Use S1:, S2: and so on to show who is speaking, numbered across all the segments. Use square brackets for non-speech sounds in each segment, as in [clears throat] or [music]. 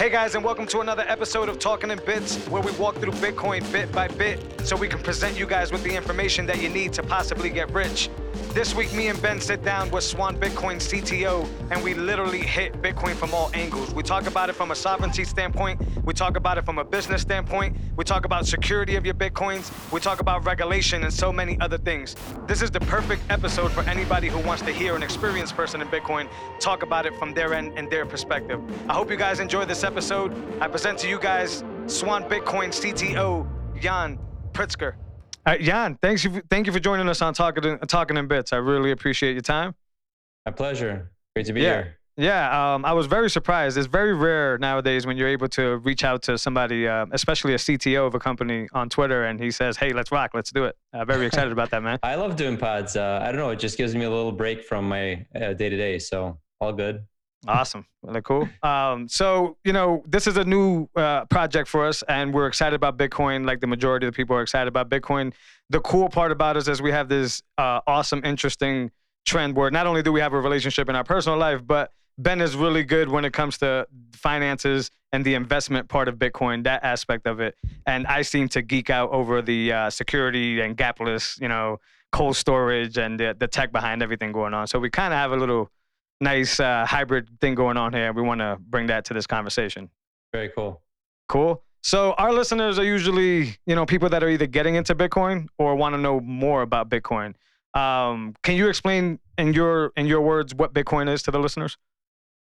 S1: Hey guys, and welcome to another episode of Talking in Bits, where we walk through Bitcoin bit by bit so we can present you guys with the information that you need to possibly get rich. This week, me and Ben sit down with Swan Bitcoin CTO, and we literally hit Bitcoin from all angles. We talk about it from a sovereignty standpoint, we talk about it from a business standpoint, we talk about security of your Bitcoins, we talk about regulation, and so many other things. This is the perfect episode for anybody who wants to hear an experienced person in Bitcoin talk about it from their end and their perspective. I hope you guys enjoy this episode. I present to you guys Swan Bitcoin CTO, Yan Pritzker. Uh, Yan, thanks you, thank you for joining us on Talking Talking in Bits. I really appreciate your time.
S2: My pleasure. Great to be
S1: Yeah.
S2: here.
S1: Yeah, um, I was very surprised. It's very rare nowadays when you're able to reach out to somebody, uh, especially a CTO of a company on Twitter, and he says, "Hey, let's rock, let's do it." Uh, very excited about that, man. [laughs]
S2: I love doing pods. Uh, I don't know. It just gives me a little break from my day to day. So all good.
S1: Awesome, really cool. Um, so you know, this is a new uh, project for us, and we're excited about Bitcoin. Like the majority of the people are excited about Bitcoin. The cool part about us is we have this uh, awesome, interesting trend where not only do we have a relationship in our personal life, but Ben is really good when it comes to finances and the investment part of Bitcoin, that aspect of it. And I seem to geek out over the uh, security and gapless, you know, cold storage and the, the tech behind everything going on. So we kind of have a little nice uh, hybrid thing going on here. We want to bring that to this conversation.
S2: Very cool.
S1: Cool. So our listeners are usually, you know, people that are either getting into Bitcoin or want to know more about Bitcoin. Um, can you explain in your in your words what Bitcoin is to the listeners?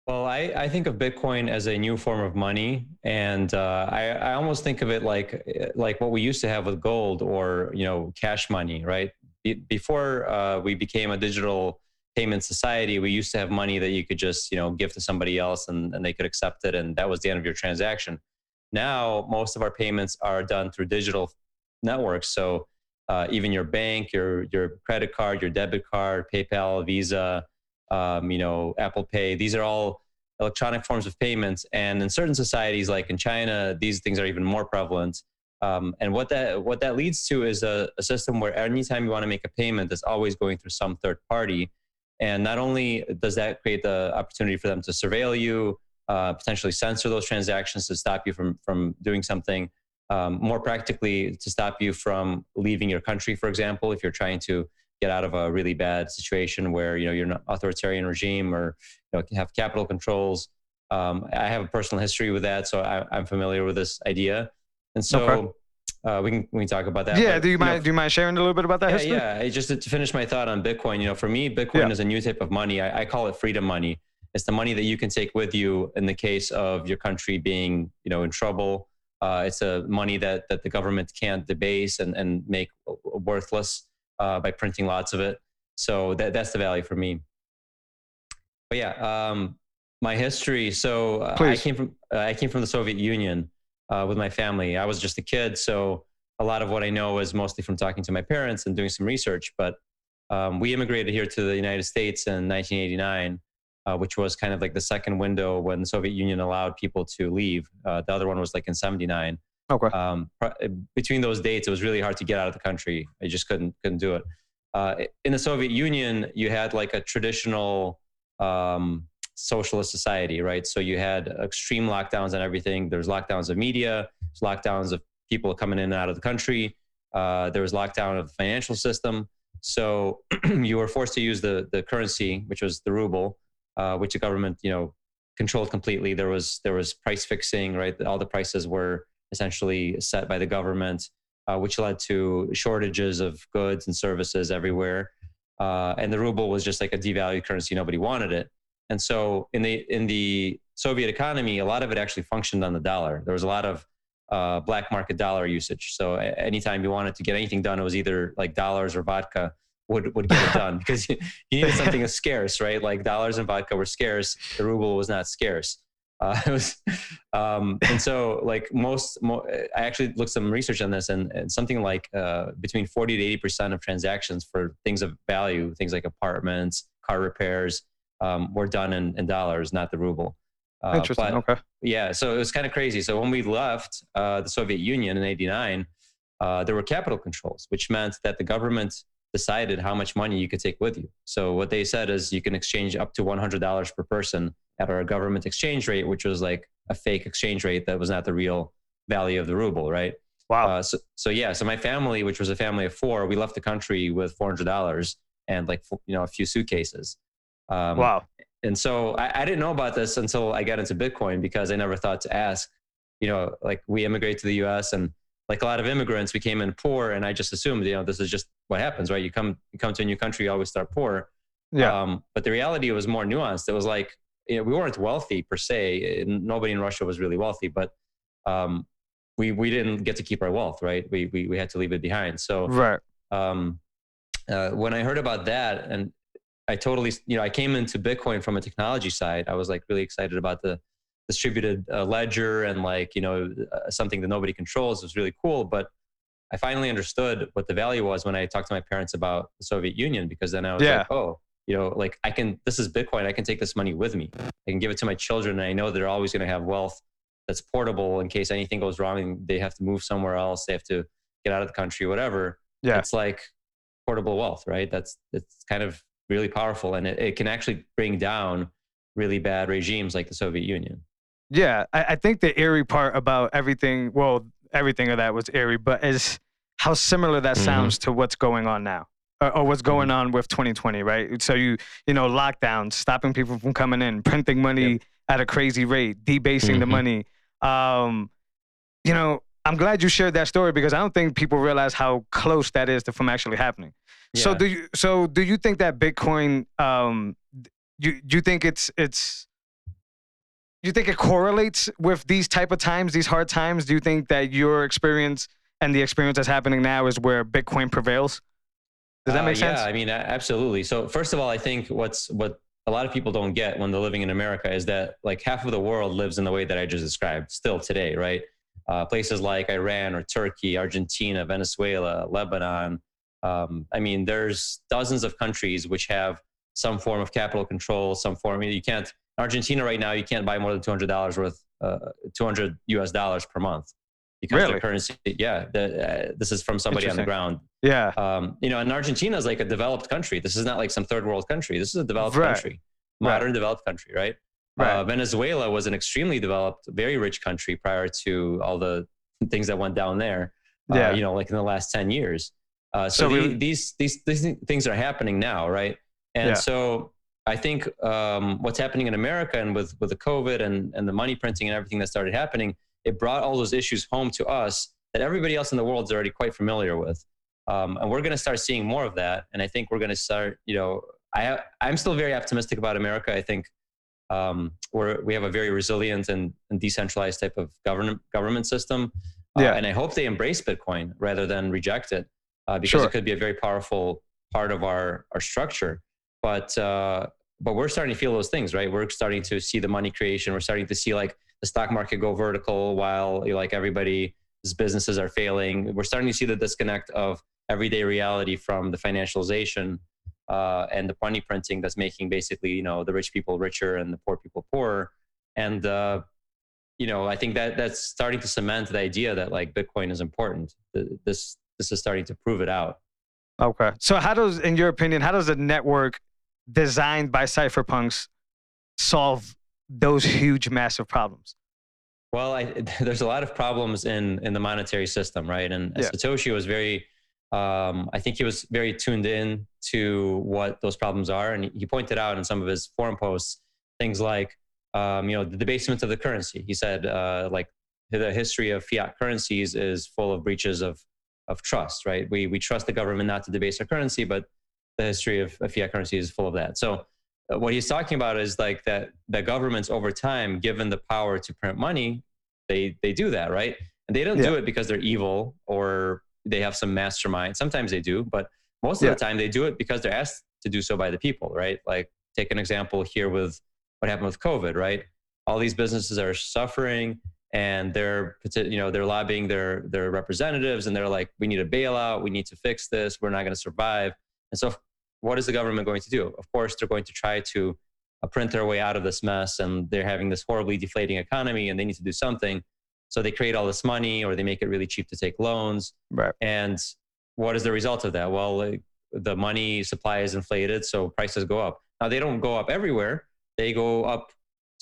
S2: Well, I, I think of Bitcoin as a new form of money, and uh, I, I almost think of it like like what we used to have with gold or you know cash money, right? Be, before uh, we became a digital payment society, we used to have money that you could just you know give to somebody else and, and they could accept it, and that was the end of your transaction. Now, most of our payments are done through digital networks, so uh, even your bank, your your credit card, your debit card, PayPal, Visa um, you know, Apple Pay. These are all electronic forms of payments. And in certain societies, like in China, these things are even more prevalent. Um, and what that what that leads to is a, a system where anytime you want to make a payment, it's always going through some third party. And not only does that create the opportunity for them to surveil you, uh, potentially censor those transactions to stop you from from doing something. Um, more practically, to stop you from leaving your country, for example, if you're trying to get out of a really bad situation where you know you're an authoritarian regime or you know have capital controls. Um, I have a personal history with that, so I, am familiar with this idea, and so
S1: Okay.
S2: Uh, we can we can talk about that.
S1: yeah.
S2: but,
S1: Do you
S2: know,
S1: mind? do you mind sharing a little bit about that
S2: yeah,
S1: history?
S2: yeah. Just to to finish my thought on Bitcoin, you know, for me, Bitcoin
S1: Yeah.
S2: is a new type of money. I, I call it freedom money. It's the money that you can take with you in the case of your country being, you know, in trouble. Uh, it's a money that that the government can't debase and and make worthless uh, by printing lots of it. So that that's the value for me. But yeah, um, my history. So uh, I came from uh, I came from the Soviet Union uh, with my family. I was just a kid, so a lot of what I know is mostly from talking to my parents and doing some research. But um, we immigrated here to the United States in 1989, uh, which was kind of like the second window when the Soviet Union allowed people to leave. Uh, the other one was like in 79.
S1: Okay.
S2: Um, pr- between those dates, it was really hard to get out of the country. I just couldn't couldn't do it. Uh, in the Soviet Union, you had like a traditional um, socialist society, right? So you had extreme lockdowns on everything. There's lockdowns of media, there's lockdowns of people coming in and out of the country. Uh, there was lockdown of the financial system. So [clears throat] you were forced to use the the currency, which was the ruble, uh, which the government, you know, controlled completely. There was there was price fixing, right? All the prices were essentially set by the government, uh, which led to shortages of goods and services everywhere. Uh, and the ruble was just like a devalued currency; nobody wanted it. And so in the in the Soviet economy, a lot of it actually functioned on the dollar. There was a lot of uh, black market dollar usage. So anytime you wanted to get anything done, it was either like dollars or vodka would would get it [laughs] done because you, you needed something that's scarce, right? Like dollars and vodka were scarce. The ruble was not scarce. Uh, [laughs] it was, um, and so like most, mo- I actually looked some research on this, and, and something like uh, between forty to eighty percent of transactions for things of value, things like apartments, car repairs, um, were done in, in dollars, not the ruble. Uh,
S1: Interesting.
S2: but-
S1: okay.
S2: yeah, so it was kind of crazy. So when we left uh, the Soviet Union in '89, uh, there were capital controls, which meant that the government decided how much money you could take with you. So what they said is you can exchange up to $100 per person at our government exchange rate, which was like a fake exchange rate that was not the real value of the ruble, right?
S1: Wow.
S2: Uh, so, so yeah, so my family, which was a family of four, we left the country with four hundred dollars and like you know a few suitcases.
S1: Um, wow.
S2: And so I, I, didn't know about this until I got into Bitcoin because I never thought to ask. You know, like we immigrate to the U.S. and like a lot of immigrants, we came in poor, and I just assumed, you know, this is just what happens, right? You come you come to a new country, you always start poor.
S1: Yeah.
S2: Um, but the reality was more nuanced. It was like you know, we weren't wealthy per se. Nobody in Russia was really wealthy, but um, we we didn't get to keep our wealth, right? We we we had to leave it behind. So
S1: right. Um,
S2: uh, when I heard about that, and I totally, you know, I came into Bitcoin from a technology side. I was like really excited about the distributed uh, ledger and like you know uh, something that nobody controls it was really cool. But I finally understood what the value was when I talked to my parents about the Soviet Union because then I was yeah. like, oh, you know, like I can. This is Bitcoin. I can take this money with me. I can give it to my children, and I know they're always going to have wealth that's portable in case anything goes wrong and they have to move somewhere else. They have to get out of the country, whatever.
S1: Yeah.
S2: It's like portable wealth, right? That's it's kind of really powerful, and it, it can actually bring down really bad regimes like the Soviet Union.
S1: Yeah, I, I think the eerie part about everything, well, everything of that was eerie, but is how similar that mm-hmm. sounds to what's going on now. Or, or, what's going mm-hmm. on with 2020, right? So you, you know, lockdowns, stopping people from coming in, printing money yep. at a crazy rate, debasing mm-hmm. the money. Um, you know, I'm glad you shared that story because I don't think people realize how close that is to from actually happening. Yeah. So do you? So do you think that Bitcoin? Um, you you think it's it's you think it correlates with these type of times, these hard times? Do you think that your experience and the experience that's happening now is where Bitcoin prevails? Does that make uh, sense?
S2: Yeah, I mean, absolutely. So first of all, I think what's what a lot of people don't get when they're living in America is that like half of the world lives in the way that I just described still today, right? Uh, places like Iran or Turkey, Argentina, Venezuela, Lebanon. Um, I mean, there's dozens of countries which have some form of capital control, some form. I mean, you can't Argentina right now, you can't buy more than two hundred dollars worth, uh, two hundred U.S. dollars per month because
S1: really?
S2: the currency. Yeah, the, uh, this is from somebody on the ground.
S1: Yeah,
S2: um, you know, and Argentina is like a developed country. This is not like some third world country. This is a developed right. country, modern right. developed country, right? Right. Uh, Venezuela was an extremely developed, very rich country prior to all the things that went down there. Uh, yeah, you know, like in the last ten years. Uh, so, so the, these these these things are happening now, right? And yeah. so I think um, what's happening in America and with with the COVID and and the money printing and everything that started happening, it brought all those issues home to us that everybody else in the world is already quite familiar with, um, and we're going to start seeing more of that. And I think we're going to start, you know, I I'm still very optimistic about America. I think um, we're we have a very resilient and, and decentralized type of government government system. Uh, yeah. and I hope they embrace Bitcoin rather than reject it, uh, because sure. it could be a very powerful part of our our structure but uh, but we're starting to feel those things, right? We're starting to see the money creation. We're starting to see like the stock market go vertical while you know, like everybody's businesses are failing. We're starting to see the disconnect of everyday reality from the financialization uh, and the money printing that's making basically you know the rich people richer and the poor people poorer. And uh, you know, I think that that's starting to cement the idea that like Bitcoin is important. This this is starting to prove it out.
S1: Okay. So how does, in your opinion, how does a network designed by cypherpunks solve those huge, massive problems?
S2: Well, I, [laughs] there's a lot of problems in in the monetary system, right? And yeah. Satoshi was very, um, I think he was very tuned in to what those problems are, and he pointed out in some of his forum posts things like, um, you know, the debasement of the currency. He said, uh, like, the history of fiat currencies is full of breaches of of trust, right? We we trust the government not to debase our currency, but the history of, of fiat currency is full of that. So uh, what he's talking about is like that the governments over time, given the power to print money, they they do that, right? And they don't yeah. do it because they're evil or they have some mastermind. Sometimes they do, but most of yeah. the time they do it because they're asked to do so by the people, right? Like take an example here with what happened with COVID, right? All these businesses are suffering and they're you know they're lobbying their their representatives and they're like we need a bailout we need to fix this we're not going to survive and so, what is the government going to do? Of course, they're going to try to uh, print their way out of this mess, and they're having this horribly deflating economy, and they need to do something. So they create all this money, or they make it really cheap to take loans.
S1: Right.
S2: And what is the result of that? Well, the money supply is inflated, so prices go up. Now they don't go up everywhere; they go up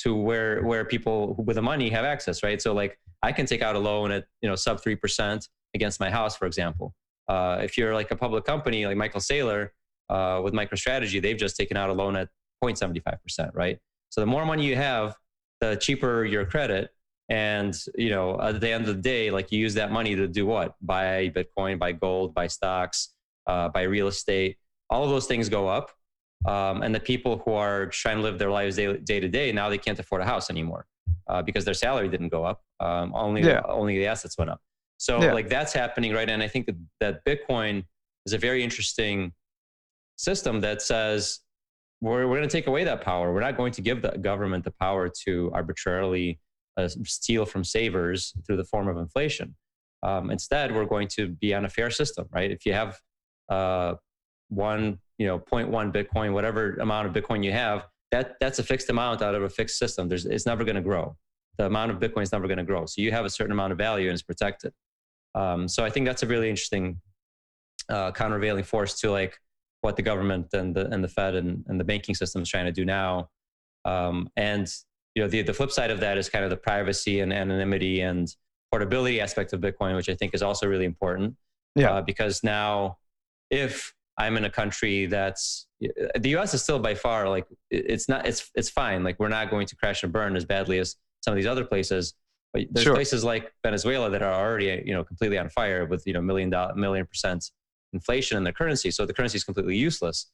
S2: to where where people with the money have access, right? So like I can take out a loan at you know sub three percent against my house, for example. Uh, if you're like a public company like Michael Saylor uh, with MicroStrategy, they've just taken out a loan at 0.75%, right? So the more money you have, the cheaper your credit. And you know, at the end of the day, like you use that money to do what? Buy Bitcoin, buy gold, buy stocks, uh, buy real estate. All of those things go up. Um, and the people who are trying to live their lives day, day to day now they can't afford a house anymore uh, because their salary didn't go up. Um, only yeah. only the assets went up. So yeah. like that's happening right. And I think that, that Bitcoin is a very interesting system that says we're, we're going to take away that power. We're not going to give the government the power to arbitrarily uh, steal from savers through the form of inflation. Um, instead, we're going to be on a fair system, right? If you have uh, one, you know, 0.1 Bitcoin, whatever amount of Bitcoin you have, that that's a fixed amount out of a fixed system. There's, it's never going to grow. The amount of Bitcoin is never going to grow. So you have a certain amount of value and it's protected. Um, so I think that's a really interesting uh, countervailing force to like what the government and the and the Fed and, and the banking system is trying to do now. Um, and you know the the flip side of that is kind of the privacy and anonymity and portability aspect of Bitcoin, which I think is also really important.
S1: Yeah.
S2: Uh, because now, if I'm in a country that's the U.S. is still by far like it's not it's it's fine. Like we're not going to crash and burn as badly as some of these other places. But there's sure. places like Venezuela that are already, you know, completely on fire with, you know, million dollar, million percent inflation in their currency. So the currency is completely useless.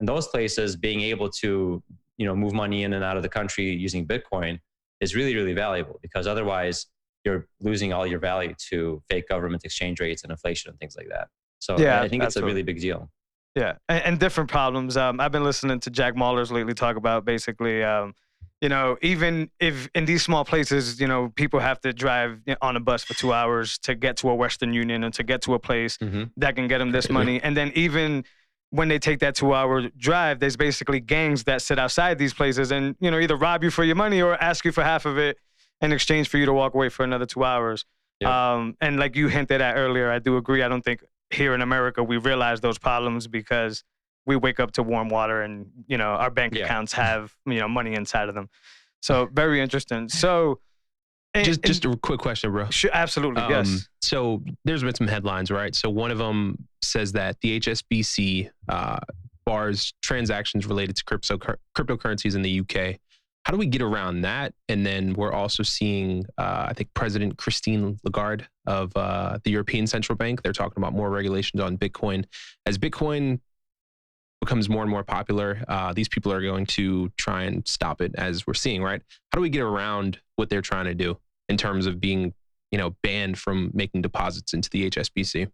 S2: In those places, being able to, you know, move money in and out of the country using Bitcoin is really, really valuable because otherwise you're losing all your value to fake government exchange rates and inflation and things like that. So yeah, I think it's a really big deal.
S1: Yeah, and, and different problems. Um, I've been listening to Jack Mallers lately talk about basically um, you know, even if in these small places, you know, people have to drive on a bus for two hours to get to a Western Union and to get to a place mm-hmm. that can get them this [laughs] money. And then even when they take that two hour drive, there's basically gangs that sit outside these places and, you know, either rob you for your money or ask you for half of it in exchange for you to walk away for another two hours. Yeah. Um, and like you hinted at earlier, I do agree. I don't think here in America we realize those problems because we wake up to warm water and you know our bank yeah. accounts [laughs] have you know money inside of them so very interesting so
S3: and, just just a quick question bro
S1: sure, absolutely um, yes
S3: so there's been some headlines right so one of them says that the hsbc uh, bars transactions related to crypto cryptocurrencies in the uk how do we get around that and then we're also seeing uh, i think president christine lagarde of uh, the european central bank they're talking about more regulations on bitcoin as bitcoin becomes more and more popular, uh, these people are going to try and stop it, as we're seeing, right? How do we get around what they're trying to do in terms of being, you know, banned from making deposits into the HSBC?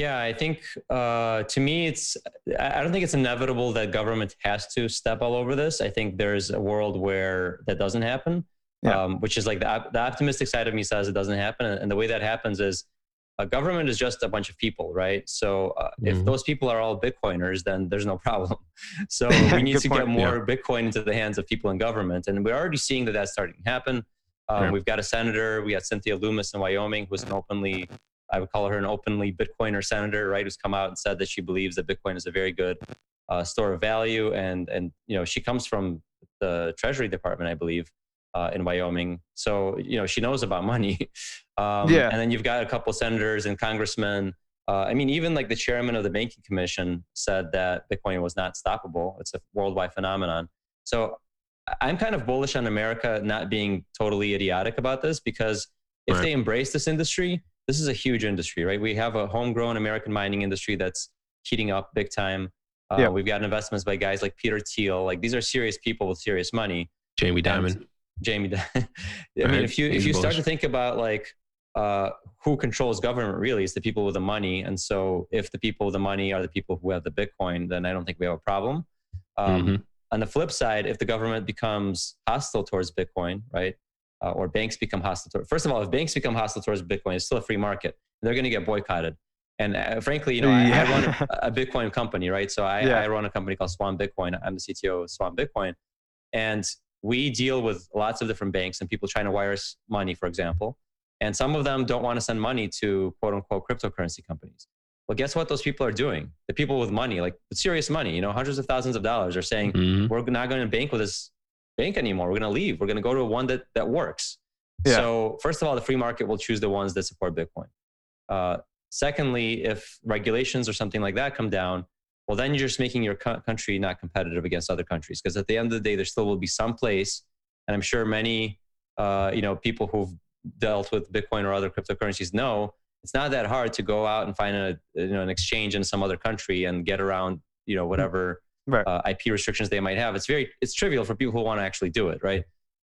S2: Yeah, I think uh, to me, it's. I don't think it's inevitable that government has to step all over this. I think there's a world where that doesn't happen, yeah. um, which is like the, the optimistic side of me says it doesn't happen, and the way that happens is a government is just a bunch of people, right? So uh, mm-hmm. if those people are all Bitcoiners, then there's no [laughs] problem. So [laughs] we need to point. get more yeah. Bitcoin into the hands of people in government, and we're already seeing that that's starting to happen. Um, yeah. We've got a senator, we got Cynthia Lummis in Wyoming, who's an openly, I would call her an openly Bitcoiner senator, right? Who's come out and said that she believes that Bitcoin is a very good uh, store of value, and and you know she comes from the Treasury Department, I believe uh, in Wyoming. So, you know, she knows about money. [laughs] um, yeah. And then you've got a couple senators and congressmen. Uh, I mean, even like the chairman of the banking commission said that Bitcoin was not stoppable. It's a worldwide phenomenon. So I'm kind of bullish on America not being totally idiotic about this because if right. they embrace this industry, this is a huge industry, right? We have a homegrown American mining industry that's heating up big time. Uh, yeah. We've got investments by guys like Peter Thiel. Like these are serious people with serious money.
S3: Jamie Dimon.
S2: Jamie. [laughs] I right. mean, if you if you start to think about like uh, who controls government, really, it's the people with the money. And so, if the people with the money are the people who have the Bitcoin, then I don't think we have a problem. Um, mm-hmm. On the flip side, if the government becomes hostile towards Bitcoin, right, uh, or banks become hostile towards, first of all, if banks become hostile towards Bitcoin, it's still a free market. They're going to get boycotted. And uh, frankly, you know, yeah. I, I, run a, Bitcoin company, right? So I, yeah. I run a company called Swan Bitcoin. I'm the CTO of Swan Bitcoin, and we deal with lots of different banks and people trying to wire us money, for example. And some of them don't want to send money to quote unquote cryptocurrency companies. Well, guess what those people are doing? The people with money, like serious money, you know, hundreds of thousands of dollars, are saying, mm-hmm. we're not going to bank with this bank anymore. We're going to leave. We're going to go to one that that works.
S1: Yeah.
S2: So first of all, the free market will choose the ones that support Bitcoin. Uh, secondly, if regulations or something like that come down, well, then you're just making your co- country not competitive against other countries. Because at the end of the day, there still will be some place, and I'm sure many, uh, you know, people who've dealt with Bitcoin or other cryptocurrencies know it's not that hard to go out and find a you know an exchange in some other country and get around you know whatever
S1: Right.
S2: uh, IP restrictions they might have. It's very it's trivial for people who want to actually do it, right?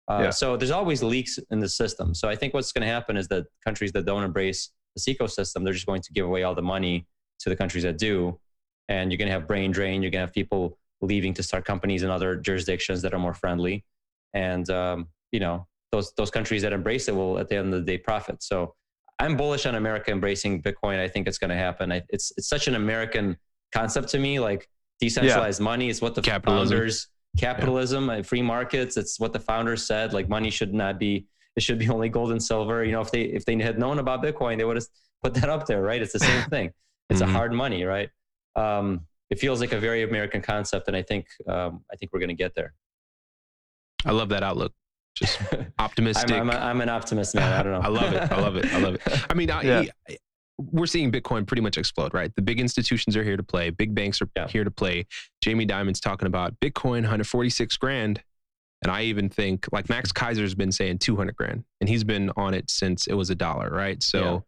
S2: Uh,
S1: Yeah.
S2: So there's always leaks in the system. So I think what's going to happen is that countries that don't embrace this ecosystem, they're just going to give away all the money to the countries that do, and you're going to have brain drain. You're going to have people leaving to start companies in other jurisdictions that are more friendly, and um, you know those those countries that embrace it will at the end of the day profit. So I'm bullish on America embracing Bitcoin. I think it's going to happen. I, it's it's such an American concept to me. Like decentralized money is what the
S3: Capitalism.
S2: founders capitalism and free markets. It's what the founders said. Like money should not be. It should be [laughs] only gold and silver. You know, if they if they had known about Bitcoin, they would have put that up there, right? It's the same [laughs] thing. It's
S3: Mhm.
S2: a hard money, right? Um, it feels like a very American concept, and I think um, I think we're going to get there.
S3: I love that outlook. Just
S2: I'm, [laughs]
S3: optimistic.
S2: I'm, a, I'm an optimist, man. I don't know.
S3: I love it. I love it. I love it. I mean, I,
S1: Yeah.
S3: I- we're seeing Bitcoin pretty much explode, right? The big institutions are here to play. Big banks are
S2: Yeah.
S3: here to play. Jamie Dimon's talking about Bitcoin, 146 grand. And I even think like Max Keiser's been saying 200 grand and he's been on it since it was a dollar, right? So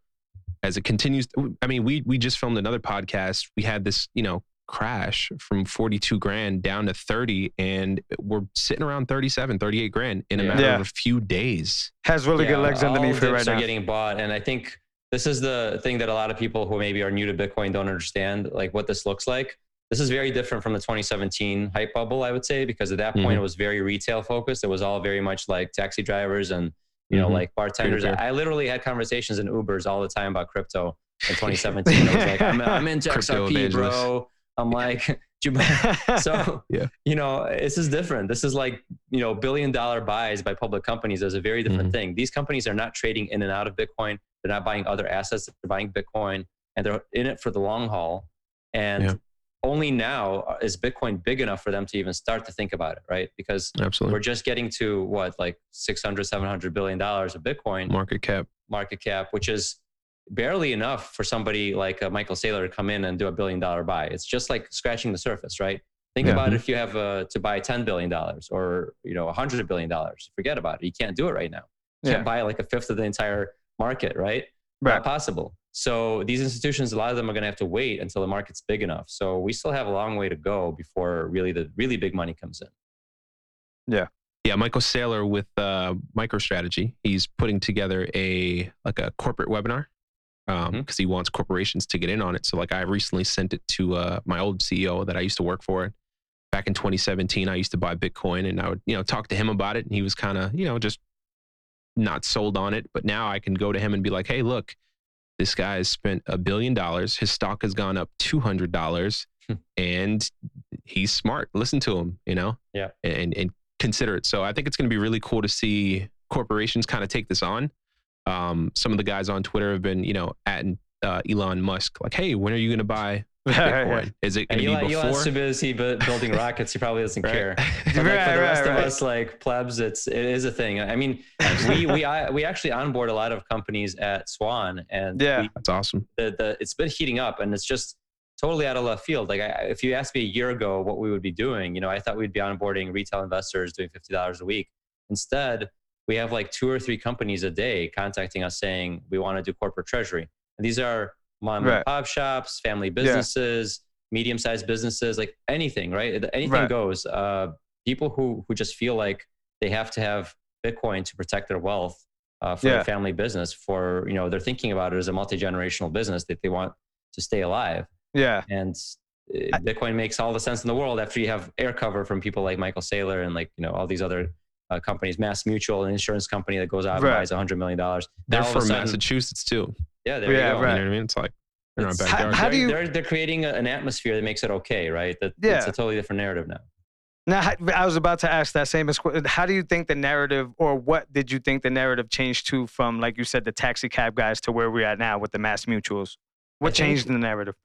S3: as it continues, I mean, we, we just filmed another podcast. We had this, you know, crash from 42 grand down to 30 and we're sitting around 37, 38 grand in a
S2: Yeah.
S3: matter
S1: Yeah.
S3: of a few days.
S1: Has really good legs underneath it
S2: dips
S1: right
S2: are
S1: now.
S2: getting bought, and I think this is the thing that a lot of people who maybe are new to Bitcoin don't understand, like what this looks like. This is very different from the 2017 hype bubble, I would say, because at that point
S3: Mhm.
S2: it was very retail focused. It was all very much like taxi drivers and you know
S3: Mhm.
S2: like bartenders. I literally had conversations in Ubers all the time about crypto in [laughs] 2017. I was like, I'm, I'm into [laughs]
S3: Crypto
S2: XRP,
S3: evangelist.
S2: bro. I'm like, [laughs] you buy-" so
S3: Yeah.
S2: you know this is different this is like you know billion dollar buys by public companies is a very different
S3: Mhm.
S2: thing these companies are not trading in and out of bitcoin they're not buying other assets they're buying bitcoin and they're in it for the long haul and
S3: Yeah.
S2: only now is bitcoin big enough for them to even start to think about it right because
S3: Absolutely.
S2: we're just getting to what like 600 700 billion dollars of bitcoin
S3: Market cap.
S2: market cap which is barely enough for somebody like uh, Michael Saylor to come in and do a billion dollar buy. It's just like scratching the surface, right? Think
S1: Yeah.
S2: about if you have uh, to buy ten billion dollars or you know hundred billion dollars. Forget about it. You can't do it right now. You
S1: Yeah.
S2: can't buy like a fifth of the entire market, right?
S1: Right.
S2: Not possible. So these institutions, a lot of them are going to have to wait until the market's big enough. So we still have a long way to go before really the really big money comes in.
S3: Yeah, Yeah, Michael Saylor with uh, MicroStrategy. He's putting together a like a corporate webinar because
S2: Mhm.
S3: he wants corporations to get in on it. So like I recently sent it to uh, my old CEO that I used to work for. Back in 2017, I used to buy Bitcoin, and I would you know talk to him about it, and he was kind of you know just not sold on it. But now I can go to him and be like, hey, look, this guy has spent a billion dollars. His stock has gone up two hundred dollars,
S2: Hmm.
S3: and he's smart. Listen to him, you know.
S2: Yeah.
S3: And and consider it. So I think it's going to be really cool to see corporations kind of take this on. Um, some of the guys on Twitter have been, you know, at uh, Elon Musk, like, "Hey, when are you going to buy [laughs] Bitcoin? Is it
S2: And
S3: going to
S2: Elon,
S3: be
S2: Elon's
S3: before?"
S2: too busy bu- building [laughs] rockets. He probably doesn't
S3: Right.
S2: care. [laughs] But like for
S1: Right,
S2: the rest
S1: right,
S2: of us, like plebs, it's it is a thing. I mean, we we I, we actually onboard a lot of companies at Swan, and
S1: Yeah.
S2: we,
S3: That's awesome.
S2: the the it's been heating up, and it's just totally out of left field. Like, I, if you asked me a year ago what we would be doing, you know, I thought we'd be onboarding retail investors doing fifty dollars a week. Instead, we have like two or three companies a day contacting us saying we want to do corporate treasury, and these are mom
S1: Right.
S2: and pop shops, family businesses, medium-sized businesses, like anything, right? Anything
S1: Right.
S2: goes. Uh, people who who just feel like they have to have Bitcoin to protect their wealth uh, for
S1: Yeah.
S2: their family business. For you know, they're thinking about it as a multi-generational business that they want to stay alive.
S1: Yeah.
S2: And uh, Bitcoin makes all the sense in the world after you have air cover from people like Michael Saylor and like you know all these other uh, companies, Mass Mutual, an insurance company that goes out and
S1: Right.
S2: buys hundred million dollars.
S3: They're
S2: all
S3: from
S2: sudden-
S3: Massachusetts too.
S2: Yeah, there
S1: Yeah,
S2: you go.
S1: right.
S3: You know what I mean? It's like in
S2: It's-
S1: How-
S3: backyard.
S1: how do
S2: they're,
S1: you-
S2: They're, they're creating a- an atmosphere that makes it okay, right? That
S1: Yeah.
S2: it's a totally different narrative now.
S1: Now, I was about to ask that same. question. How do you think the narrative, or what did you think the narrative changed to from, like you said, the taxi cab guys to where we're at now with the mass mutuals? What
S2: I
S1: changed in the narrative?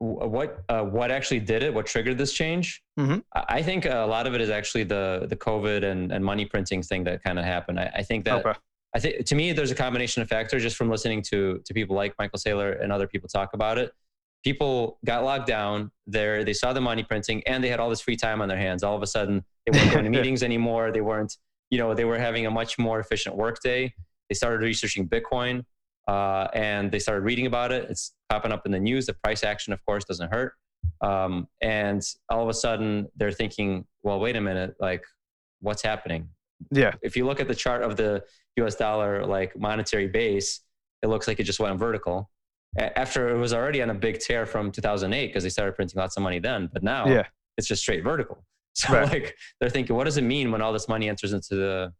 S2: what uh, what actually did it? What triggered this change?
S1: Mhm.
S2: I I think a lot of it is actually the the COVID and, and money printing thing that kind of happened. I, I think that
S1: okay.
S2: I think to me there's a combination of factors just from listening to to people like Michael Saylor and other people talk about it. People got locked down there. They saw the money printing and they had all this free time on their hands. All of a sudden, they weren't going to [laughs] meetings anymore. They weren't, you know, they were having a much more efficient workday. They started researching Bitcoin uh, and they started reading about it. It's popping up in the news. The price action, of course, doesn't hurt. Um, and all of a sudden, they're thinking, well, wait a minute, like, what's happening?
S1: Yeah.
S2: if you look at the chart of the US dollar like monetary base, it looks like it just went vertical. After it was already on a big tear from 2008 because they started printing lots of money then, but now
S1: Yeah.
S2: it's just straight vertical. [laughs] So
S1: Right.
S2: like they're thinking, what does it mean when all this money enters into the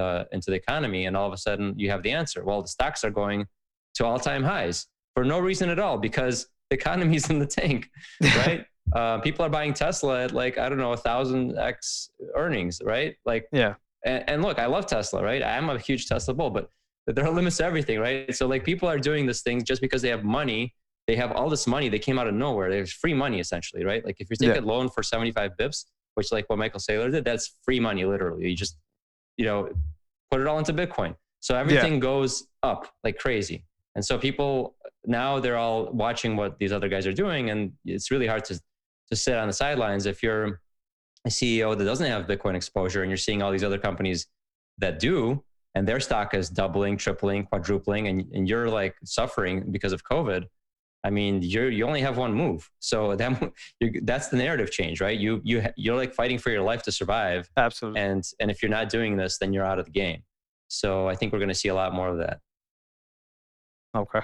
S2: uh, into the economy, and all of a sudden you have the answer? Well, the stocks are going to all time highs for no reason at all because the economy's in the tank, [laughs] right? uh, people are buying Tesla at like I don't know a thousand x earnings, right? Like
S1: Yeah.
S2: And, and look, I love Tesla, right? I'm a huge Tesla bull, but there are limits to everything, right? So like people are doing this thing just because they have money. They have all this money. They came out of nowhere. There's free money essentially, right? Like if you take
S1: Yeah.
S2: a loan for 75 bips, which like what Michael Saylor did, that's free money literally. You just, you know, put it all into Bitcoin. So everything goes up like crazy. And so people now they're all watching what these other guys are doing, and it's really hard to to sit on the sidelines if you're a CEO that doesn't have Bitcoin exposure and you're seeing all these other companies that do, and their stock is doubling, tripling, quadrupling, and, and you're like suffering because of COVID. I mean, you're you only have one move, so [laughs] that you, that's the narrative change, right? You you you're like fighting for your life to survive,
S1: Absolutely.
S2: and and if you're not doing this, then you're out of the game. So I think we're going to see a lot more of that.
S1: Okay.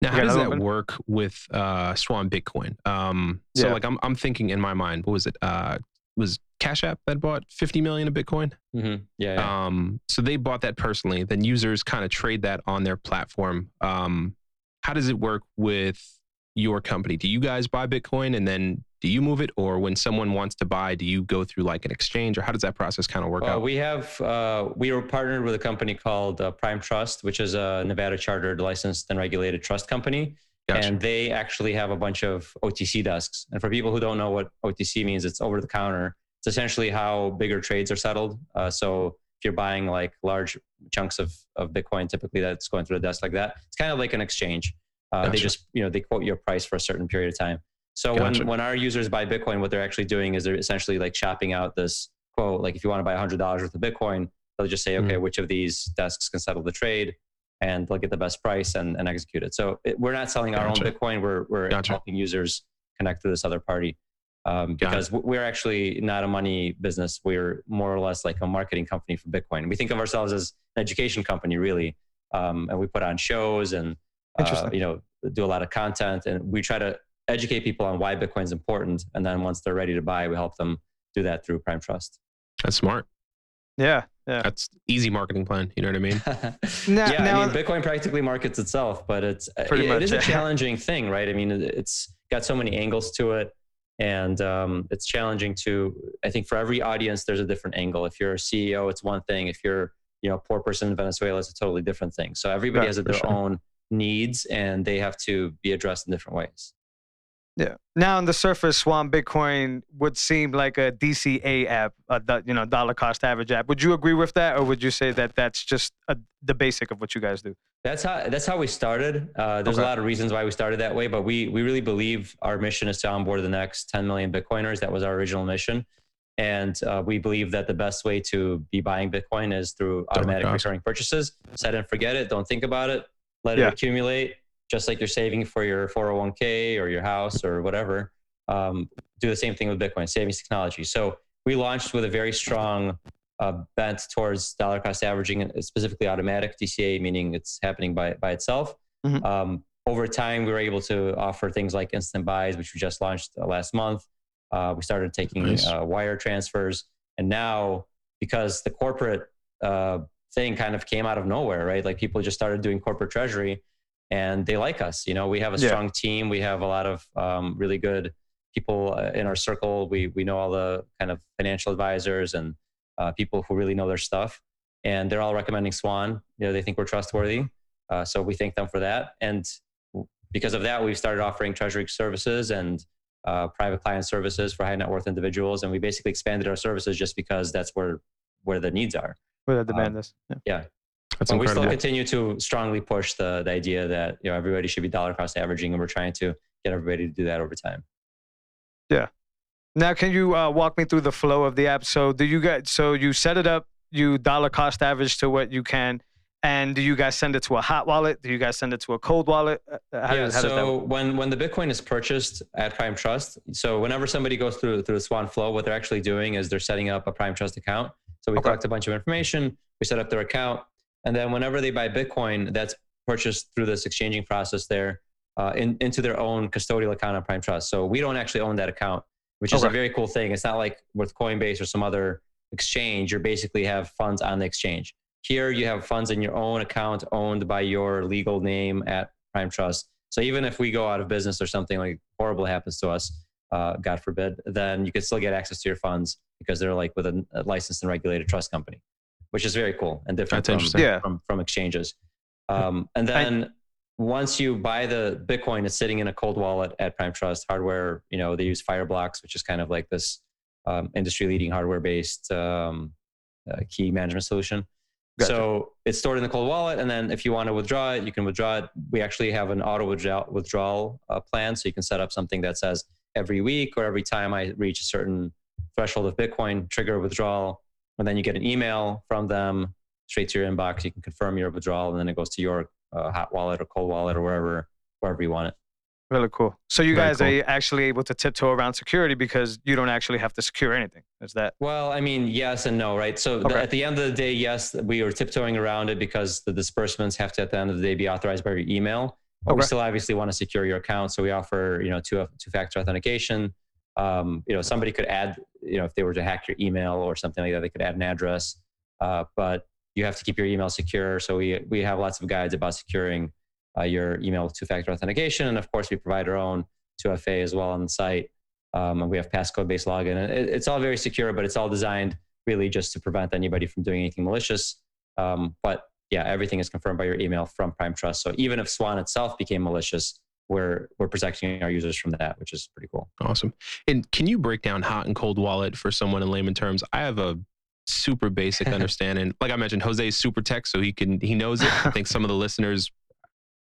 S3: Now, how does that
S1: one?
S3: work with uh, Swan Bitcoin? Um, so,
S1: Yeah.
S3: like, I'm I'm thinking in my mind, what was it? Uh, was Cash App that bought 50 million of Bitcoin?
S2: Mm-hmm. Yeah, yeah.
S3: Um, so they bought that personally. Then users kind of trade that on their platform. Um, how does it work with your company? Do you guys buy Bitcoin and then do you move it, or when someone wants to buy, do you go through like an exchange, or how does that process kind of work
S2: Well,
S3: out?
S2: we have uh, we were partnered with a company called uh, Prime Trust, which is a Nevada chartered, licensed, and regulated trust company.
S3: Gotcha.
S2: And they actually have a bunch of OTC desks. And for people who don't know what OTC means, it's over the counter. It's essentially how bigger trades are settled. Uh, so if you're buying like large chunks of, of Bitcoin, typically that's going through a desk like that. It's kind of like an exchange. Uh, They just you know they quote your price for a certain period of time. So
S3: Gotcha.
S2: when when our users buy Bitcoin, what they're actually doing is they're essentially like shopping out this quote. Like if you want to buy hundred dollars worth of Bitcoin, they'll just say, okay,
S3: Mm.
S2: which of these desks can settle the trade, and they'll get the best price and, and execute it. So it, we're not selling our own Bitcoin. We're we're
S3: Gotcha.
S2: helping users connect to this other party. Um, because we're actually not a money business. We're more or less like a marketing company for Bitcoin. We think of ourselves as an education company, really, um, and we put on shows and uh, you know do a lot of content, and we try to educate people on why Bitcoin is important. And then once they're ready to buy, we help them do that through Prime Trust.
S3: That's smart.
S1: Yeah. Yeah.
S3: That's easy marketing plan. You know what I mean? [laughs]
S1: Now-
S2: yeah,
S1: now-
S2: I mean, Bitcoin practically markets itself, but it's
S1: Pretty
S2: it-
S1: much,
S2: it is a challenging thing, right? I mean, it- it's got so many angles to it, and um, it's challenging to. I think for every audience, there's a different angle. If you're a CEO, it's one thing. If you're you know a poor person in Venezuela, it's a totally different thing. So everybody
S1: Yeah,
S2: has their
S1: sure.
S2: own needs, and they have to be addressed in different ways.
S1: Yeah. Now on the surface, Swan Bitcoin would seem like a DCA app, a you know dollar cost average app. Would you agree with that, or would you say that that's just a, the basic of what you guys do?
S2: That's how that's how we started. Uh, there's
S1: Okay.
S2: a lot of reasons why we started that way, but we we really believe our mission is to onboard the next 10 million Bitcoiners. That was our original mission, and uh, we believe that the best way to be buying Bitcoin is through automatic
S3: cost.
S2: recurring purchases. Set and forget it. Don't think about it. Let it accumulate, just like you're saving for your 401k or your house or whatever. Um, do the same thing with Bitcoin savings technology. So we launched with a very strong uh, bent towards dollar cost averaging, specifically automatic DCA, meaning it's happening by by itself.
S1: Mhm.
S2: Um, over time, we were able to offer things like instant buys, which we just launched uh, last month. Uh, we started taking
S3: Nice.
S2: uh, wire transfers, and now because the corporate uh, thing kind of came out of nowhere, right? Like people just started doing corporate treasury, and they like us. You know, we have a
S1: Yeah.
S2: strong team. We have a lot of um, really good people uh, in our circle. We we know all the kind of financial advisors and uh, people who really know their stuff, and they're all recommending Swan. You know, they think we're trustworthy, uh, so we thank them for that. And because of that, we've started offering treasury services and uh, private client services for high net worth individuals, and we basically expanded our services just because that's where where the needs are.
S1: Where the demand is. Yeah.
S2: Yeah,
S3: That's
S2: but we still continue to strongly push the the idea that you know everybody should be dollar cost averaging, and we're trying to get everybody to do that over time. Yeah.
S1: Now, can you uh, walk me through the flow of the app? So, do you guys? So you set it up, you dollar cost average to what you can, and do you guys send it to a hot wallet? Do you guys send it to a cold wallet? Uh, How,
S2: yeah,
S1: does, how that
S2: so when when the Bitcoin is purchased at Prime Trust, so whenever somebody goes through through the Swan Flow, what they're actually doing is they're setting up a Prime Trust account. So we
S1: Okay.
S2: collect a bunch of information, we set up their account, and then whenever they buy Bitcoin, that's purchased through this exchanging process there uh, in, into their own custodial account on Prime Trust. So we don't actually own that account, which is a very cool thing. It's not like with Coinbase or some other exchange. You basically have funds on the exchange. Here, you have funds in your own account owned by your legal name at Prime Trust. So even if we go out of business or something like horrible happens to us, uh, God forbid, then you can still get access to your funds because they're like with a, a licensed and regulated trust company, which is very cool and different
S3: That's
S2: from,
S3: interesting.
S1: Yeah.
S2: from, from exchanges. Um, and then once you buy the Bitcoin, it's sitting in a cold wallet at Prime Trust hardware. You know, they use Fireblocks, which is kind of like this um, industry leading hardware based um, uh, key management solution.
S1: Gotcha.
S2: So it's stored in the cold wallet, and then if you want to withdraw it, you can withdraw it. We actually have an auto withdrawal, withdrawal uh, plan, so you can set up something that says every week or every time I reach a certain threshold of Bitcoin, trigger a withdrawal, and then you get an email from them straight to your inbox. You can confirm your withdrawal, and then it goes to your uh, hot wallet or cold wallet or wherever wherever you want it.
S1: Really cool. So you
S3: Very
S1: guys
S3: cool.
S1: are actually able to tiptoe around security because you don't actually have to secure anything. Is that?
S2: Well, I mean, yes and no, right? So the- at the end of the day, yes, we are tiptoeing around it because the disbursements have to, at the end of the day, be authorized by your email. But we still obviously want to secure your account, so we offer, you know, two two-factor authentication. Um, you know, somebody could add, you know, if they were to hack your email or something like that, they could add an address. Uh, but you have to keep your email secure. So we we have lots of guides about securing uh, your email with two-factor authentication, and of course, we provide our own 2FA as well on the site. Um, and we have passcode-based login. And it, it's all very secure, but it's all designed really just to prevent anybody from doing anything malicious. Um, but yeah, everything is confirmed by your email from Prime Trust. So even if Swan itself became malicious, we're we're protecting our users from that, which is pretty cool.
S3: Awesome. And can you break down hot and cold wallet for someone in layman terms? I have a super basic [laughs] understanding. Like I mentioned, Jose is super tech, so he can he knows it. I think some of the listeners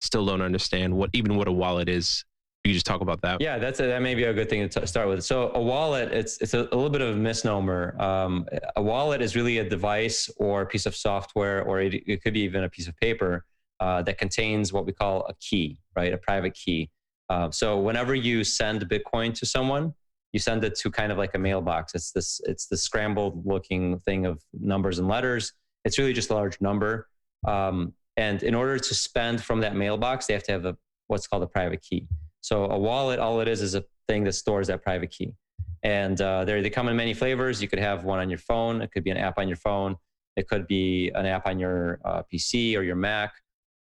S3: still don't understand what even what a wallet is. You just talk about that.
S2: Yeah, that's a, that may be a good thing to t- start with. So a wallet, it's it's a, a little bit of a misnomer. Um, a wallet is really a device or a piece of software, or it, it could be even a piece of paper uh, that contains what we call a key, right? A private key. Uh, so whenever you send Bitcoin to someone, you send it to kind of like a mailbox. It's this it's the scrambled looking thing of numbers and letters. It's really just a large number. Um, and in order to spend from that mailbox, they have to have a, what's called a private key. So a wallet, all it is is a thing that stores that private key. And uh, they come in many flavors. You could have one on your phone. It could be an app on your phone. It could be an app on your uh, PC or your Mac.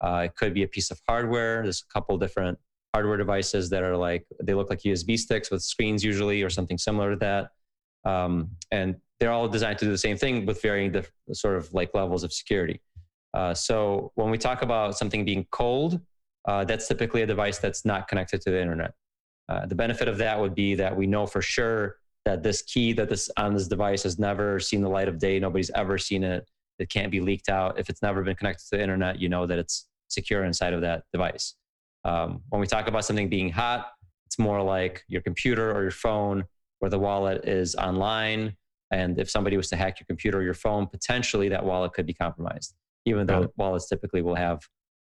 S2: Uh, it could be a piece of hardware. There's a couple different hardware devices that are like they look like USB sticks with screens usually, or something similar to that. Um, and they're all designed to do the same thing with varying the sort of like levels of security. Uh, so when we talk about something being cold, uh, that's typically a device that's not connected to the internet. Uh, the benefit of that would be that we know for sure that this key that this on this device has never seen the light of day. Nobody's ever seen it. It can't be leaked out. If it's never been connected to the internet, you know that it's secure inside of that device. Um, when we talk about something being hot, it's more like your computer or your phone, where the wallet is online. And if somebody was to hack your computer or your phone, potentially that wallet could be compromised, even though wallets typically will have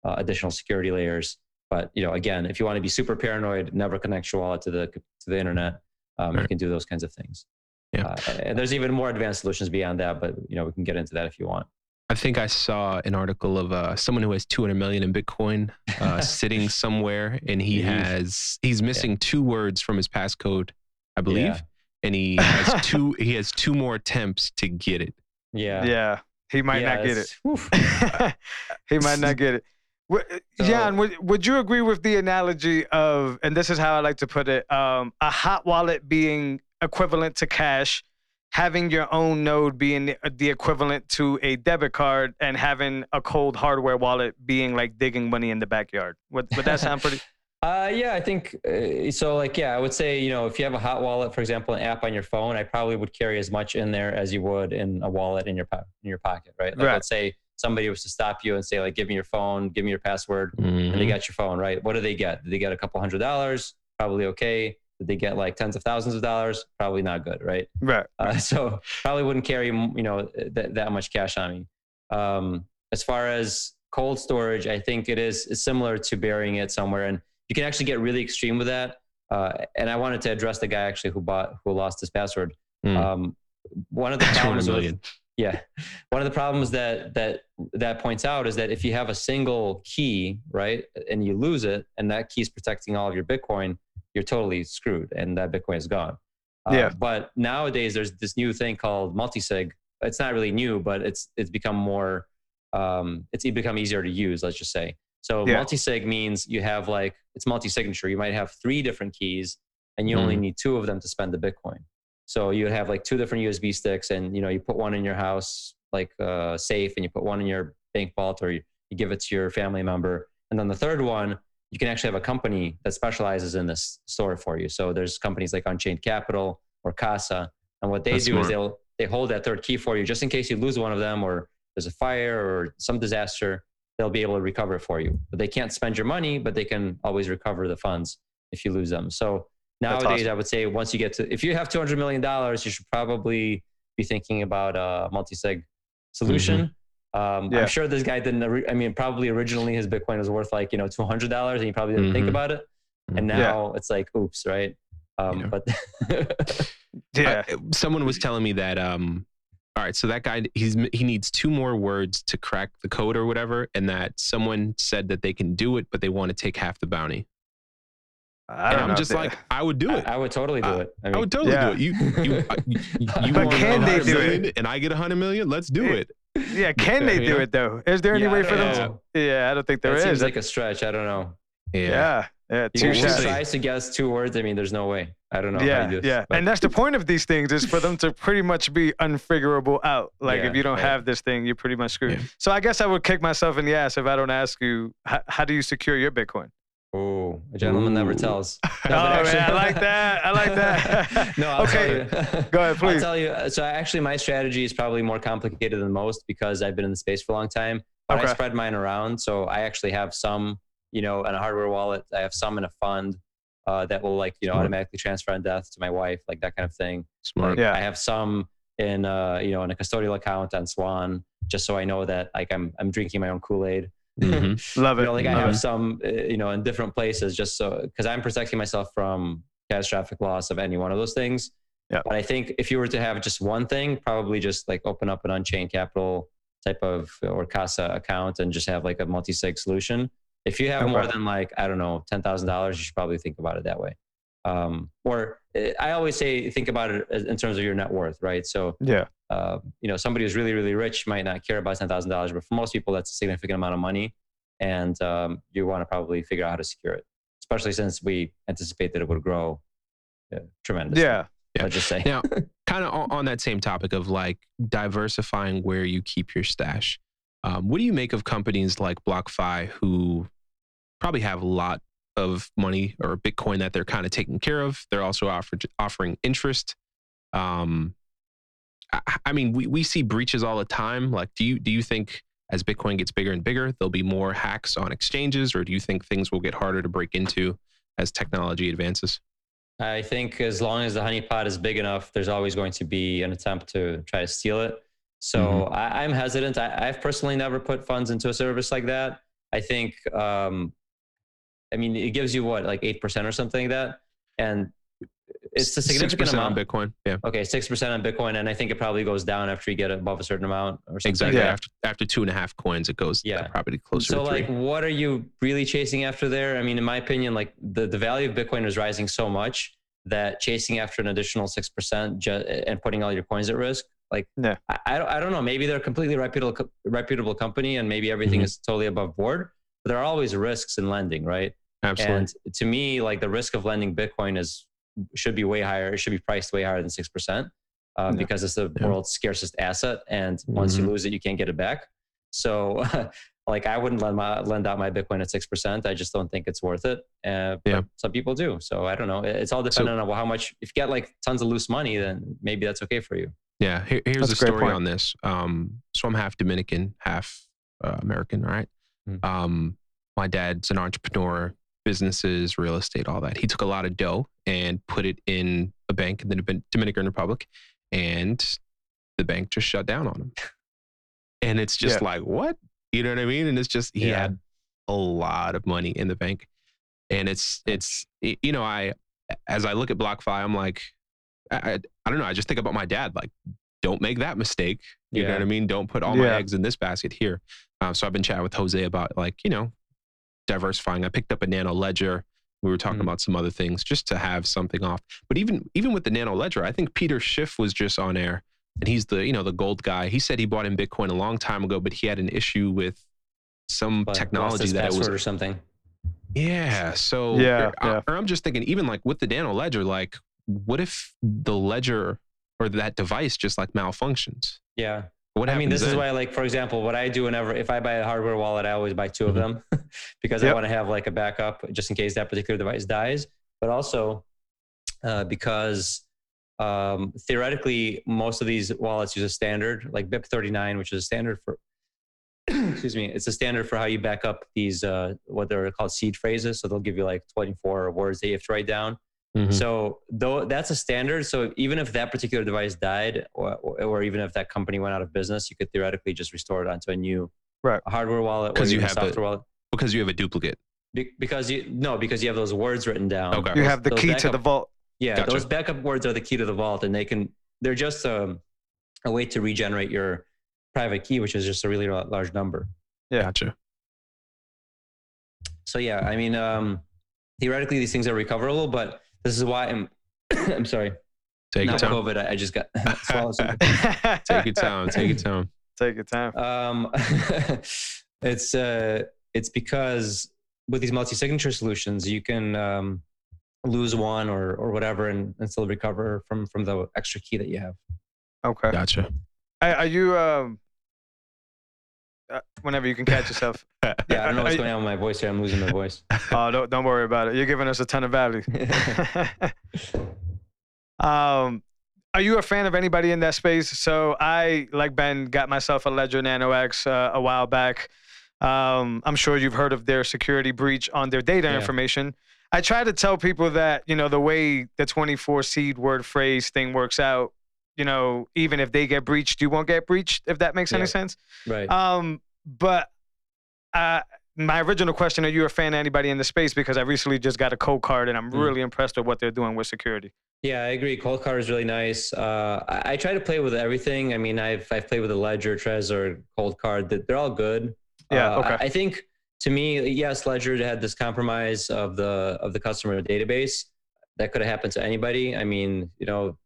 S2: uh, additional security layers. But you know, again, if you want to be super paranoid, never connect your wallet to the to the internet. Um, You can do those kinds of things.
S3: Yeah.
S2: Uh, and there's even more advanced solutions beyond that, but you know, we can get into that if you want.
S3: I think I saw an article of uh, someone who has 200 million in Bitcoin uh, [laughs] sitting somewhere, and he
S2: Yeesh.
S3: has he's missing two words from his passcode, I believe,
S2: Yeah.
S3: and he [laughs] has two he has two more attempts to get it.
S2: Yeah.
S1: Yeah. He might
S2: Yeah,
S1: not get it. [laughs] he might not get it. Would-
S2: So-
S1: Yan, would, would you agree with the analogy of, and this is how I like to put it, um, a hot wallet being equivalent to cash, having your own node being the, the equivalent to a debit card, and having a cold hardware wallet being like digging money in the backyard? Would, would that sound pretty? [laughs]
S2: Uh, yeah, I think uh, so. Like, yeah, I would say, you know, if you have a hot wallet, for example, an app on your phone, I probably would carry as much in there as you would in a wallet in your po- in your pocket, right? Like,
S1: Right.
S2: let's say somebody was to stop you and say, like, give me your phone, give me your password, and
S3: Mhm.
S2: they got your phone, right? What do they get? Did they get a couple hundred dollars? Probably okay. Did they get like tens of thousands of dollars? Probably not good, right?
S1: Right.
S2: Uh, [laughs] so probably wouldn't carry you know th- that much cash on me. Um, as far as cold storage, I think it is is similar to burying it somewhere, and you can actually get really extreme with that. Uh, and I wanted to address the guy actually who bought who lost his password.
S3: Mm.
S2: Um, one of the [laughs] problems with, yeah, one of the problems that that that points out is that if you have a single key, right, and you lose it, and that key is protecting all of your Bitcoin, you're totally screwed, and that Bitcoin is gone. Uh,
S1: Yeah.
S2: But nowadays, there's this new thing called multisig. It's not really new, but it's it's become more. Um, it's become easier to use. Let's just say. So
S1: Yeah.
S2: multisig means you have like it's multi-signature. You might have three different keys, and you only
S3: Mhm.
S2: need two of them to spend the Bitcoin. So you would have like two different USB sticks, and you know you put one in your house like uh, safe, and you put one in your bank vault, or you, you give it to your family member, and then the third one you can actually have a company that specializes in this store for you. So there's companies like Unchained Capital or Casa, and what they
S3: That's
S2: do
S3: smart.
S2: is they'll they hold that third key for you just in case you lose one of them or there's a fire or some disaster. They'll be able to recover it for you, but they can't spend your money, but they can always recover the funds if you lose them. So nowadays,
S1: awesome.
S2: I would say once you get to if you have two hundred million dollars, you should probably be thinking about a multi-sig solution. Mm-hmm. Um,
S1: Yeah.
S2: I'm sure this guy didn't. I mean, probably originally his Bitcoin was worth like you know two hundred dollars, and he probably didn't think
S3: Mhm.
S2: about it. And
S1: Yeah.
S2: now it's like, oops, right? Um,
S3: Yeah.
S2: But [laughs]
S1: Yeah.
S3: I- someone was telling me that um all right so that guy he's he needs two more words to crack the code or whatever and that someone said that they can do it but they want to take half the bounty
S1: I
S3: and I'm
S1: know.
S3: just
S1: They-
S3: like [laughs] i would do it
S2: I would totally do
S3: Uh,
S2: it. I
S3: I would totally
S1: Yeah.
S3: do it. You, you, you, [laughs] you
S2: But
S3: want
S1: can they do it?
S3: and I get a hundred million. Let's do
S1: Yeah.
S3: it.
S1: Yeah. Can they do it though? Is there any
S2: Yeah,
S1: way for
S2: don't
S1: them?
S2: know.
S1: To, yeah, I don't think there
S2: that
S1: is.
S2: seems like a stretch. I don't know.
S1: yeah. Yeah.
S2: You
S1: Too
S2: can
S3: Touche.
S1: shy.
S2: tries to guess two words. I mean, there's no way. I don't know. how
S1: Yeah,
S2: you do this,
S1: yeah,
S2: but-
S1: and that's the point of these things is for them to pretty much be unfigurable out. Like
S2: Yeah,
S1: if you don't
S2: yeah.
S1: have this thing, you're pretty much screwed.
S3: Yeah.
S1: So I guess I would kick myself in the ass if I don't ask you how, how do you secure your Bitcoin?
S2: Oh, a gentleman never
S3: Ooh.
S2: tells. [laughs]
S1: oh
S2: but
S1: man, I like that. I like that. [laughs]
S2: no, I'll
S1: okay,
S2: tell you.
S1: go ahead, [laughs] please.
S2: I'll tell you. uh, So actually, my strategy is probably more complicated than most because I've been in the space for a long time. But
S1: Okay.
S2: I spread mine around, so I actually have some, you know, in a hardware wallet. I have some in a fund uh, that will like, you know,
S3: Smart.
S2: automatically transfer on death to my wife, like that kind of thing.
S3: Smart.
S2: Like,
S1: Yeah.
S2: I have some in, uh, you know, in a custodial account on Swan, just so I know that like I'm I'm drinking my own Kool Aid.
S3: Mhm.
S1: Love it.
S2: You know, like I have
S1: it.
S2: some, uh, you know, in different places, just so because I'm protecting myself from catastrophic loss of any one of those things.
S1: Yeah.
S2: But I think if you were to have just one thing, probably just like open up an Unchained Capital type of or Casa account and just have like a multi-sig solution. If you have more than like I don't know ten thousand dollars, you should probably think about it that way. Um, or I always say think about it as- in terms of your net worth, right? So
S1: Yeah.
S2: uh, you know, somebody who's really, really rich might not care about ten thousand dollars, but for most people, that's a significant amount of money, and um, you want to probably figure out how to secure it, especially since we anticipate that it would grow uh, tremendously.
S1: Yeah.
S3: Yeah.
S2: I'll just say.
S3: Now, [laughs] kind of on, on that same topic of like diversifying where you keep your stash. Um, what do you make of companies like BlockFi who probably have a lot of money or Bitcoin that they're kind of taking care of? They're also offer, offering interest. Um, I, I mean, we, we see breaches all the time. Like, do you do you think as Bitcoin gets bigger and bigger, there'll be more hacks on exchanges, or do you think things will get harder to break into as technology advances?
S2: I think as long as the honeypot is big enough, there's always going to be an attempt to try to steal it. So
S3: Mm-hmm.
S2: I, I'm hesitant. I, I've personally never put funds into a service like that. I think, um, I mean, it gives you what, like 8% or something like that. And it's a significant
S3: 6%
S2: amount.
S3: on Bitcoin. Yeah.
S2: Okay, 6% on Bitcoin. And I think it probably goes down after you get above a certain amount or something.
S3: Exactly.
S1: Yeah.
S3: After after two and a half coins, it goes
S2: Yeah.
S3: yeah. probably closer
S2: So
S3: to three.
S2: like, what are you really chasing after there? I mean, in my opinion, like the, the value of Bitcoin is rising so much that chasing after an additional 6% ju- and putting all your coins at risk, like,
S1: Yeah.
S2: I, I, don't, I don't know. Maybe they're a completely reputable, reputable company and maybe everything
S3: Mhm.
S2: is totally above board, but there are always risks in lending, right?
S3: Absolutely.
S2: And to me, like the risk of lending Bitcoin is should be way higher. It should be priced way higher than six percent um,
S1: Yeah.
S2: because it's the
S3: Yeah.
S2: world's scarcest asset, and once you
S3: Mhm.
S2: lose it, you can't get it back. So [laughs] like I wouldn't lend my lend out my Bitcoin at six percent. I just don't think it's worth it. Uh,
S3: Yeah.
S2: Some people do. So I don't know. It's all dependent on how much. If you get like tons of loose money, then maybe that's okay for you.
S3: Yeah, here, here's
S1: That's
S3: a
S1: a
S3: story
S1: point.
S3: on this. Um, so I'm half Dominican, half uh, American. All right.
S2: Mm.
S3: Um, my dad's an entrepreneur, businesses, real estate, all that. He took a lot of dough and put it in a bank in the Dominican Republic, and the bank just shut down on him. [laughs] And it's just
S1: Yeah.
S3: like, what? You know what I mean? And it's just he
S2: Yeah.
S3: had a lot of money in the bank, and it's it's you know I as I look at BlockFi, I'm like, I, I, I don't know. I just think about my dad. Like, don't make that mistake. You know what I mean? Don't put all my eggs in this basket here. Um, so I've been chatting with Jose about like, you know, diversifying. I picked up a nano ledger. We were talking
S2: Mhm.
S3: about some other things just to have something off. But even even with the nano ledger, I think Peter Schiff was just on air and he's the, you know, the gold guy. He said he bought in Bitcoin a long time ago, but he had an issue with some
S2: But
S3: technology
S2: his
S3: that it was
S2: or something.
S3: yeah. So
S1: Yeah,
S3: or,
S1: yeah.
S3: or I'm just thinking, even like with the Nano Ledger, like what if the ledger or that device just like malfunctions?
S2: Yeah.
S3: What
S2: I mean, this is why, like, for example, what I do whenever, if I buy a hardware wallet, I always buy 2 of them [laughs] because I want to have like a backup just in case that particular device dies. But also uh, because um, theoretically, most of these wallets use a standard like BIP39, which is a standard for, [clears throat] excuse me, it's a standard for how you back up these, uh, what they're called seed phrases. So they'll give you like 24 words that you have to write down.
S3: Mhm.
S2: So though that's a standard, so even if that particular device died, or, or, or even if that company went out of business, you could theoretically just restore it onto a new
S1: Right.
S2: hardware wallet or
S3: 'Cause you
S2: even
S3: have the-
S2: software wallet.
S3: because you have a duplicate.
S2: Be- because you no, because you have those words written down.
S3: Okay.
S1: You
S2: Those-
S1: have the
S2: those
S1: key to the vault.
S2: Yeah,
S3: Gotcha.
S2: those backup words are the key to the vault, and they can they're just um, a way to regenerate your private key, which is just a really large number.
S1: Yeah.
S3: Gotcha.
S2: So yeah, I mean, um, theoretically these things are recoverable, but this is why I'm [coughs] I'm sorry,
S3: Take your
S2: not
S3: time.
S2: COVID. I, I just got [laughs] swallowed. [laughs]
S3: Take your time. Take your time.
S1: Take your time.
S2: Um, [laughs] it's uh, it's because with these multi-signature solutions, you can um, lose one or or whatever, and, and still recover from from the extra key that you have.
S1: Okay.
S3: Gotcha.
S1: Are, are you um? Uh, whenever you can catch yourself. [laughs]
S2: Yeah, I don't know what's going on with my voice here. I'm losing my voice. [laughs]
S1: Oh, don't don't worry about it. You're giving us a ton of value. [laughs] um, are you a fan of anybody in that space? So I, like Ben, got myself a Ledger Nano X uh, a while back. Um, I'm sure you've heard of their security breach on their data
S2: Yeah.
S1: information. I try to tell people that you know the way the 24 seed word phrase thing works out. You know, even if they get breached, you won't get breached. If that makes any sense.
S2: right.
S1: Um, but uh, my original question: Are you a fan of anybody in the space? Because I recently just got a cold card, and I'm
S2: Mm.
S1: really impressed with what they're doing with security.
S2: Yeah, I agree. Cold card is really nice. Uh, I, I try to play with everything. I mean, I've I've played with the Ledger, Trezor, Cold Card. That they're all good.
S1: Yeah,
S2: Uh,
S1: okay.
S2: I, I think to me, yes, Ledger had this compromise of the of the customer database that could have happened to anybody. I mean, you know,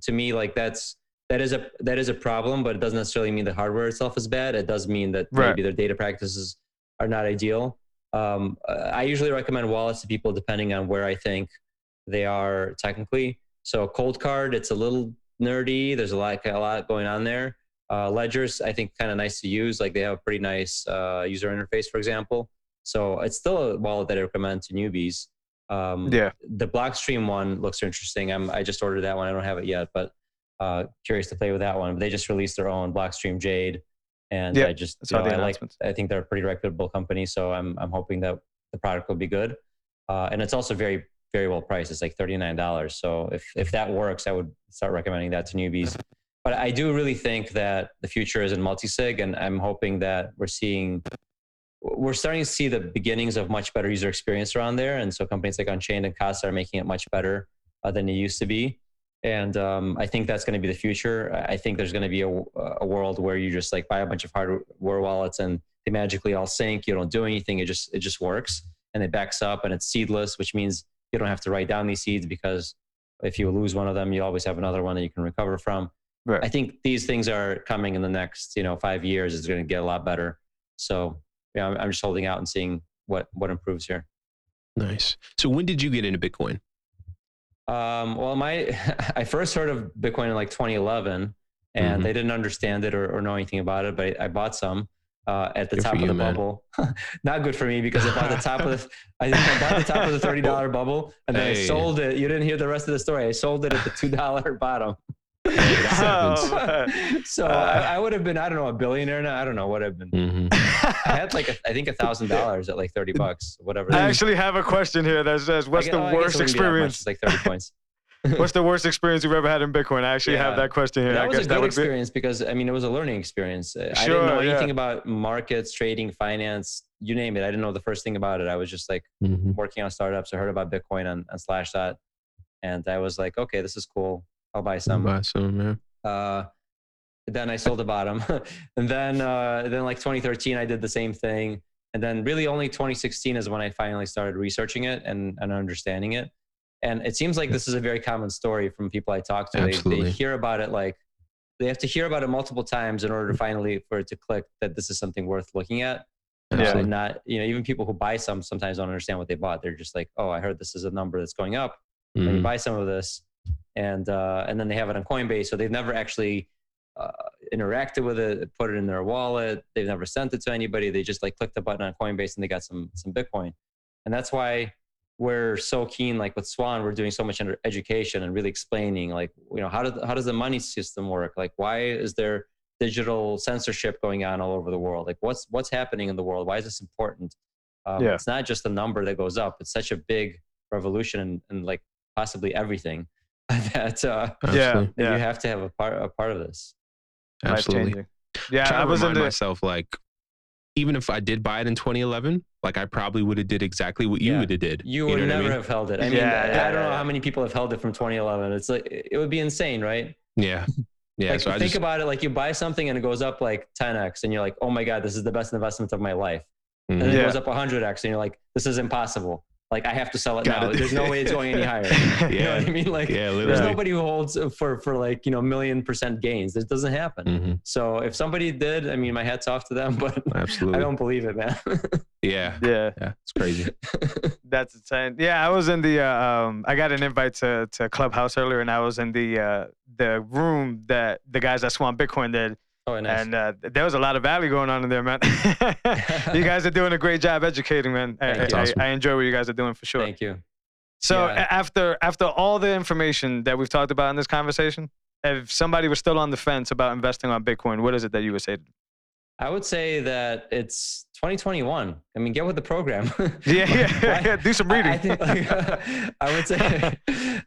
S2: to me, like that's that is a that is a problem, but it doesn't necessarily mean the hardware itself is bad. It does mean that
S1: Right.
S2: maybe their data practices are not ideal. Um, I usually recommend wallets to people depending on where I think they are technically. So cold card, it's a little nerdy. There's a lot, a lot going on there. Uh, ledgers, I think, kind of nice to use. Like they have a pretty nice uh, user interface, for example. So it's still a wallet that I recommend to newbies. Um,
S1: Yeah.
S2: The Blockstream one looks interesting. I'm, I just ordered that one. I don't have it yet, but uh, curious to play with that one. They just released their own Blockstream Jade, and I just
S1: I
S2: you know, I like. I think they're a pretty reputable company, so I'm I'm hoping that the product will be good. Uh, and it's also very very well priced. It's like thirty nine dollars. So if if that works, I would start recommending that to newbies. But I do really think that the future is in multi-sig, and I'm hoping that we're seeing we're starting to see the beginnings of much better user experience around there. And so companies like Unchained and Casa are making it much better uh, than it used to be. And um, I think that's going to be the future. I think there's going to be a, a world where you just like buy a bunch of hardware wallets and they magically all sync. You don't do anything. It just it just works and it backs up and it's seedless, which means you don't have to write down these seeds because if you lose one of them, you always have another one that you can recover from.
S1: Right.
S2: I think these things are coming in the next you know five years. It's going to get a lot better. So yeah, I'm, I'm just holding out and seeing what what improves here.
S3: Nice. So when did you get into Bitcoin?
S2: Um, well, my [laughs] I first heard of Bitcoin in like 2011, and
S3: Mhm.
S2: they didn't understand it or, or know anything about it. But I, I bought some. uh, at the
S3: Good
S2: top
S3: for
S2: of
S3: you,
S2: the
S3: man.
S2: bubble. [laughs] Not good for me because I bought the top of the [laughs] I I bought the top of the thirty dollar bubble and then I sold it. You didn't hear the rest of the story. I sold it at the two dollar bottom.
S3: Hey.
S1: Oh,
S2: so
S1: Uh,
S2: I, I would have been I don't know a billionaire now. I don't know what I've been.
S3: Mhm.
S2: I had like a, I think a thousand dollars at like thirty bucks, whatever.
S1: I actually have a question here that says, "What's
S2: I
S1: the
S2: oh, I guess it
S1: worst
S2: wouldn't be that much.
S1: experience?
S2: Like thirty points. [laughs]
S1: What's the worst experience you've ever had in Bitcoin?" I actually have that question here.
S2: that
S1: I
S2: was
S1: guess
S2: a
S1: that
S2: good
S1: would
S2: experience because I mean it was a learning experience. Uh, I didn't know
S1: yeah.
S2: anything about markets, trading, finance, you name it. I didn't know the first thing about it. I was just like
S3: Mhm.
S2: working on startups. I heard about Bitcoin on, on Slashdot, and I was like, okay, this is cool. I'll buy some.
S3: Buy some, yeah.
S2: Uh, then I sold the bottom, [laughs] and then uh, then like 2013, I did the same thing, and then really only 2016 is when I finally started researching it and, and understanding it. And it seems like this is a very common story from people I talk to. They, they hear about it like they have to hear about it multiple times in order to finally for it to click that this is something worth looking at.
S1: Yeah.
S2: Uh, and not you know even people who buy some sometimes don't understand what they bought. They're just like, oh, I heard this is a number that's going up and you buy some of this and uh, and then they have it on coinbase so they've never actually uh, interacted with it put it in their wallet. They've never sent it to anybody. They just like clicked the button on coinbase and they got some some bitcoin. And that's why we're so keen like with swan we're doing so much under education and really explaining like you know how does how does the money system work? Like why is there digital censorship going on all over the world? Like what's what's happening in the world? Why is this important? Um,
S1: Yeah.
S2: it's not just a number that goes up. It's such a big revolution and, and like possibly everything [laughs] that uh,
S1: Yeah, yeah,
S2: you have to have a part a part of this.
S3: Absolutely.
S1: Yeah,
S3: trying
S1: I
S3: to
S1: was in
S3: remind
S1: the.
S3: myself like even if I did buy it in 2011, like I probably would have did exactly what you
S2: Yeah.
S3: would have did.
S2: You
S3: know
S2: would
S3: what I
S2: never
S3: mean?
S2: have held it. I mean,
S1: Yeah,
S2: I,
S1: yeah,
S2: I don't
S1: yeah,
S2: know how many people have held it from 2011. It's like it would be insane, right?
S3: Yeah. Yeah.
S2: like
S3: so I
S2: think
S3: just
S2: about it. Like you buy something and it goes up like 10x, and you're like, oh my god, this is the best investment of my life.
S3: Mhm.
S2: And then
S1: Yeah.
S2: it goes up 100x, and you're like, this is impossible. Like I have to sell it
S3: Got
S2: now.
S3: it.
S2: There's no way it's going any higher. [laughs] You know
S3: yeah.
S2: what I mean? Like
S3: Yeah,
S2: there's nobody who holds for for like you know million percent gains. This doesn't happen.
S3: Mhm.
S2: So if somebody did, I mean, my hats off to them, [laughs] but I don't believe it, man. [laughs]
S3: Yeah.
S1: yeah,
S3: Yeah. It's crazy.
S1: that's insane. Yeah, I was in the. Uh, um, I got an invite to to Clubhouse earlier, and I was in the uh, the room that the guys at Swan Bitcoin did,
S2: oh, nice.
S1: and uh, there was a lot of value going on in there, man. [laughs] you guys are doing a great job educating, man. I,
S2: Thank.
S1: I,
S3: Awesome.
S1: I enjoy what you guys are doing for sure.
S2: Thank you.
S1: So
S2: Yeah.
S1: after after all the information that we've talked about in this conversation, if somebody was still on the fence about investing on Bitcoin, what is it that you would say?
S2: I would say that it's 2021. I mean, get with the program. [laughs]
S1: Yeah, yeah,
S2: Why- [laughs]
S1: yeah. Do some
S2: I-
S1: reading.
S2: I, think, like, [laughs] I would say,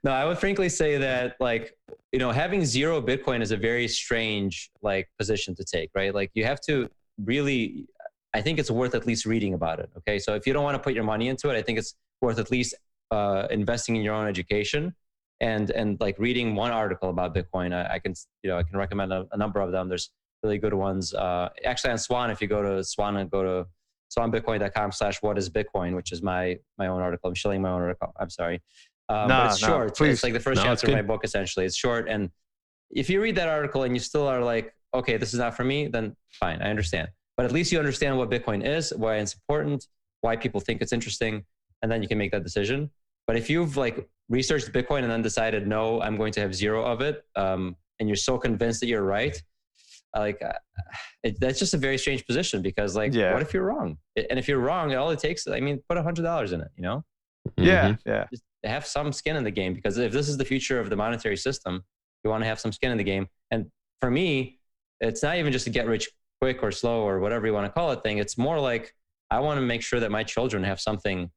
S2: no, I would frankly say that, like, you know, having zero Bitcoin is a very strange, like, position to take, right? Like, you have to really, I think it's worth at least reading about it. Okay. So if you don't want to put your money into it, I think it's worth at least uh, investing in your own education and, and like reading one article about Bitcoin. I, I can, you know, I can recommend a, a number of them. There's really good ones. Uh, actually on Swan, if you go to Swan and go to swanbitcoin.com slash what is Bitcoin, which is my my own article. I'm shilling my own article. I'm sorry. Um,
S1: Nah,
S2: but it's
S1: nah,
S2: short.
S1: please.
S2: It's like the first
S3: No,
S2: chapter of my book, essentially. It's short. And if you read that article and you still are like, okay, this is not for me, then fine, I understand. But at least you understand what Bitcoin is, why it's important, why people think it's interesting, and then you can make that decision. But if you've like researched Bitcoin and then decided, no, I'm going to have zero of it, um, and you're so convinced that you're right, like uh, it, that's just a very strange position because like,
S1: Yeah.
S2: what if you're wrong? And if you're wrong, all it takes, I mean, put a hundred dollars in it, you know,
S1: Yeah,
S3: Mhm.
S1: yeah,
S2: just have some skin in the game because if this is the future of the monetary system, you want to have some skin in the game. And for me, it's not even just a get rich quick or slow or whatever you want to call it thing. It's more like I want to make sure that my children have something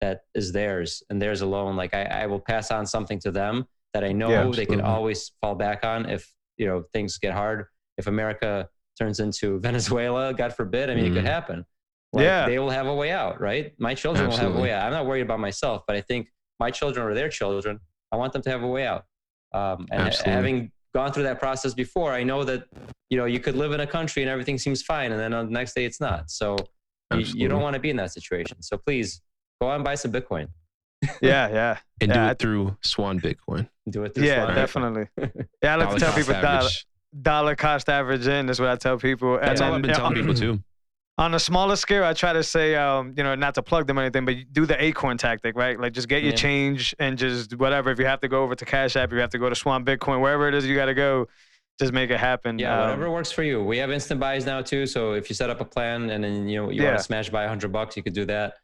S2: that is theirs and theirs alone. Like I, I will pass on something to them that I know
S1: Yeah,
S2: they can always fall back on if you know things get hard. If America turns into [laughs] Venezuela, God forbid, I mean it could
S3: Mhm.
S2: happen. Like,
S1: Yeah.
S2: they will have a way out, right? My children will have a way out. I'm not worried about myself, but I think my children or their children, I want them to have a way out. Um, and
S3: Absolutely.
S2: having gone through that process before, I know that you know you could live in a country and everything seems fine, and then on the next day it's not. So you, you don't want to be in that situation. So please go out and buy some Bitcoin.
S1: yeah, yeah,
S3: And
S1: Yeah,
S3: do
S1: I-
S3: it through Swan Bitcoin.
S2: Do it. Through
S1: yeah,
S2: Swan.
S1: definitely. [laughs] Yeah,
S3: Let's
S1: tell people dollar,
S3: average.
S1: Dollar cost average in is what I tell people.
S3: That's
S1: and
S3: all I've been telling people too. [laughs]
S1: On a smaller scale, I try to say, um, you know, not to plug them or anything, but do the acorn tactic, right? Like just get your
S2: Yeah.
S1: change and just whatever. If you have to go over to Cash App, you have to go to Swan Bitcoin, wherever it is you got to go, just make it happen.
S2: Yeah,
S1: Um,
S2: whatever works for you. We have instant buys now too. So if you set up a plan and then you know you
S1: Yeah.
S2: want to smash buy 100 bucks, you could do that.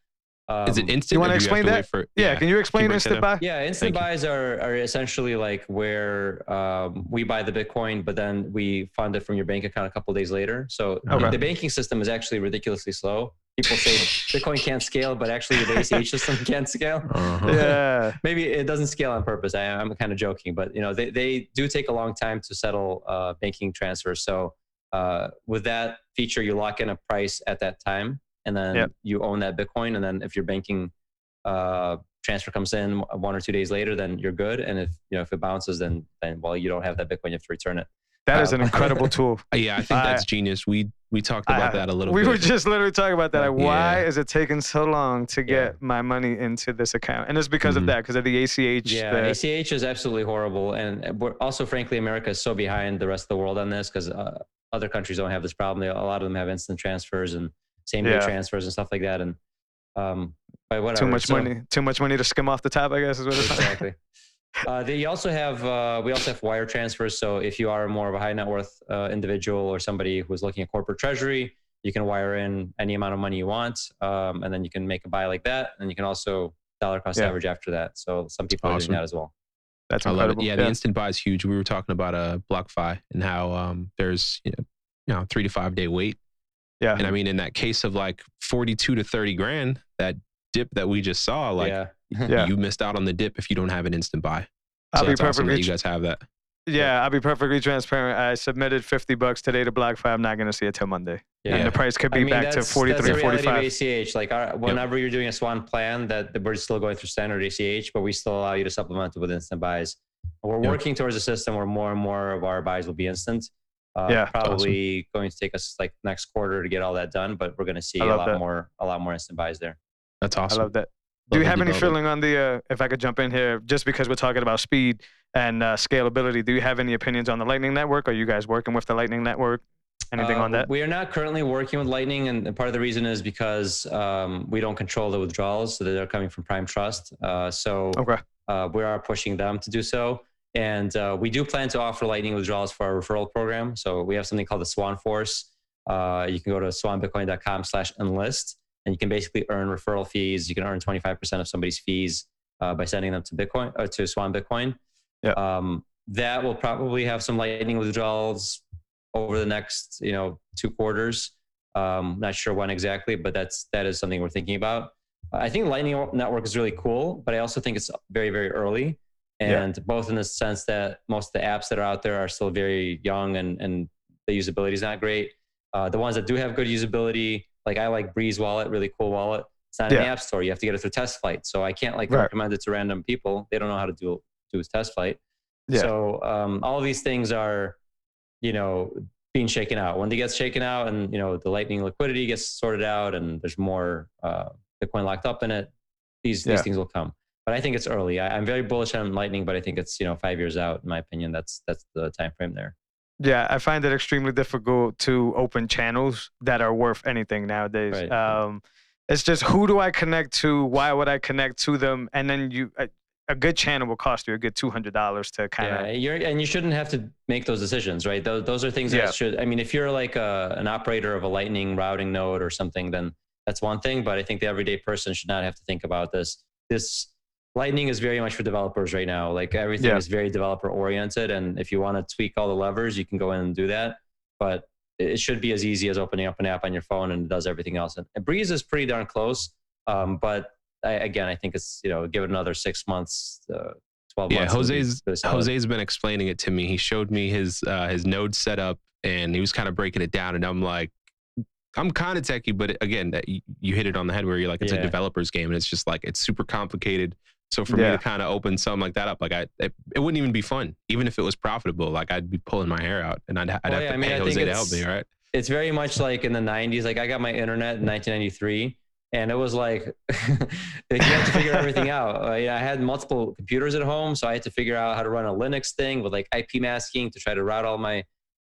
S2: Um,
S3: Is it instant?
S1: you wanna
S3: or do have
S1: explain that?
S3: For,
S1: yeah, can you explain
S3: break
S1: instant buy?
S2: Yeah, instant
S3: Thank you.
S2: buys are, are essentially like where um, we buy the Bitcoin, but then we fund it from your bank account a couple days later. So
S1: Okay.
S2: the banking system is actually ridiculously slow. People say [laughs] Bitcoin can't scale, but actually the ACH [laughs] system can't scale.
S3: Uh-huh.
S1: Yeah. [laughs]
S2: Maybe it doesn't scale on purpose. I, I'm kind of joking, but you know they, they do take a long time to settle uh, banking transfers. So uh, with that feature, you lock in a price at that time, and then
S1: Yep.
S2: you own that Bitcoin. And then if your banking uh, transfer comes in one or two days later, then you're good. And if you know if it bounces, then then well you don't have that Bitcoin, you have to return it.
S1: That is
S2: Um,
S1: an incredible [laughs] tool.
S3: Yeah, I think
S1: I-
S3: that's genius. We we talked
S1: I-
S3: about that a little
S1: we
S3: bit.
S1: were just literally talking about that. Like, why is it taking so long to get
S2: Yeah.
S1: my money into this account? And it's because of
S3: Mhm.
S1: that, because of the ACH.
S2: Yeah,
S1: the-
S2: ACH is absolutely horrible, and we're also, frankly, America is so behind the rest of the world on this because uh, other countries don't have this problem. They, a lot of them have instant transfers and same day
S1: Yeah.
S2: transfers and stuff like that, and um, but whatever.
S1: too much
S2: So-
S1: money. Too much money to skim off the top. I guess is what it's
S2: exactly. [laughs] Uh, they also have uh, we also have wire transfers. So if you are more of a high net worth uh, individual or somebody who's looking at corporate treasury, you can wire in any amount of money you want, um, and then you can make a buy like that, and you can also dollar cost
S1: Yeah.
S2: average after that. So some people are
S3: Awesome.
S2: doing that as well.
S1: That's
S3: I love it.
S1: incredible.
S3: Yeah, the instant buy is huge. We were talking about a uh, BlockFi and how um, there's you know, you know three to five day wait.
S1: Yeah.
S3: And I mean, in that case of like 42 to 30 grand, that dip that we just saw, like
S2: yeah. [laughs]
S1: Yeah.
S3: you missed out on the dip if you don't have an instant buy.
S1: I'll
S3: So
S1: be
S3: that's awesome
S1: perfectly
S3: that you guys have that.
S1: Yeah, I'll be perfectly transparent. I submitted 50 bucks today to BlockFi. I'm not going to see it till Monday.
S2: Yeah.
S1: And the price could
S2: I
S1: be
S2: mean,
S1: back to
S2: that's-
S1: 43
S2: that's
S1: or
S2: the reality
S1: 45.
S2: Of ACH, like our, whenever you're doing a Swan plan, that that we're still going through standard ACH, but we still allow you to supplement it with instant buys. We're
S3: Yeah.
S2: working towards a system where more and more of our buys will be instant. Uh,
S1: Yeah.
S2: probably going to take us like next quarter to get all that done, but we're going to see a lot
S1: that.
S2: more, a lot more instant buys there.
S3: That's awesome.
S1: I love that. Do you have any
S3: development.
S1: feeling on the, uh, if I could jump in here, just because we're talking about speed and uh, scalability, do you have any opinions on the Lightning Network? Are you guys working with the Lightning Network? Anything
S2: Uh,
S1: on that?
S2: We are not currently working with Lightning, and part of the reason is because um, we don't control the withdrawals, so they're coming from Prime Trust. Uh, so
S1: Okay.
S2: uh, we are pushing them to do so. And uh, we do plan to offer lightning withdrawals for our referral program. So we have something called the Swan Force. Uh, you can go to swanbitcoin.com slash enlist and you can basically earn referral fees. You can earn 25% of somebody's fees uh, by sending them to Bitcoin uh, to Swan Bitcoin.
S1: Yeah.
S2: Um, that will probably have some lightning withdrawals over the next, you know, two quarters. Um, not sure when exactly, but that's that is something we're thinking about. I think Lightning Network is really cool, but I also think it's very, very early.
S1: Yeah.
S2: And both in the sense that most of the apps that are out there are still very young and, and the usability is not great. Uh, the ones that do have good usability, like I like Breeze Wallet, really cool wallet. It's not in the app store. You have to get it through Test Flight. So I can't like
S1: Right.
S2: recommend it to random people. They don't know how to do do a Test Flight.
S1: Yeah.
S2: So um, all these things are, you know, being shaken out. When they get shaken out, and you know the Lightning liquidity gets sorted out, and there's more uh, Bitcoin locked up in it, these
S1: Yeah.
S2: these things will come. But I think it's early. I, I'm very bullish on Lightning, but I think it's you know five years out. In my opinion, that's that's the time frame there.
S1: Yeah, I find it extremely difficult to open channels that are worth anything nowadays.
S2: Right.
S1: Um, it's just who do I connect to? Why would I connect to them? And then you, a, a good channel will cost you a good two hundred dollars to kind of.
S2: Yeah, you're and you shouldn't have to make those decisions, right? Those those are things
S1: Yeah.
S2: that should. I mean, if you're like a, an operator of a Lightning routing node or something, then that's one thing. But I think the everyday person should not have to think about this. This Lightning is very much for developers right now. Like everything
S1: Yeah.
S2: is very developer oriented, and if you want to tweak all the levers, you can go in and do that. But it should be as easy as opening up an app on your phone and it does everything else. And Breeze is pretty darn close. Um, but I, again, I think it's you know give it another six months, uh, twelve
S3: Yeah,
S2: months. it'll
S3: Jose's. Jose's been explaining it to me. He showed me his uh, his node setup, and he was kind of breaking it down. And I'm like, I'm kind of techie, but again, that you, you hit it on the head where you're like, it's
S2: Yeah.
S3: a developer's game, and it's just like it's super complicated. So for
S1: Yeah.
S3: me to kind of open something like that up, like I, it, it wouldn't even be fun, even if it was profitable. Like I'd be pulling my hair out, and I'd, I'd
S2: Well,
S3: have
S2: yeah,
S3: to
S2: I mean,
S3: pay
S2: I think
S3: Jose to help me, right?
S2: it's very much like in the 90s like i got my internet in 1993 and it was like, like [laughs] you had to figure everything [laughs] out uh, yeah, i had multiple computers at home so i had to figure out how to run a linux thing with like ip masking to try to route all my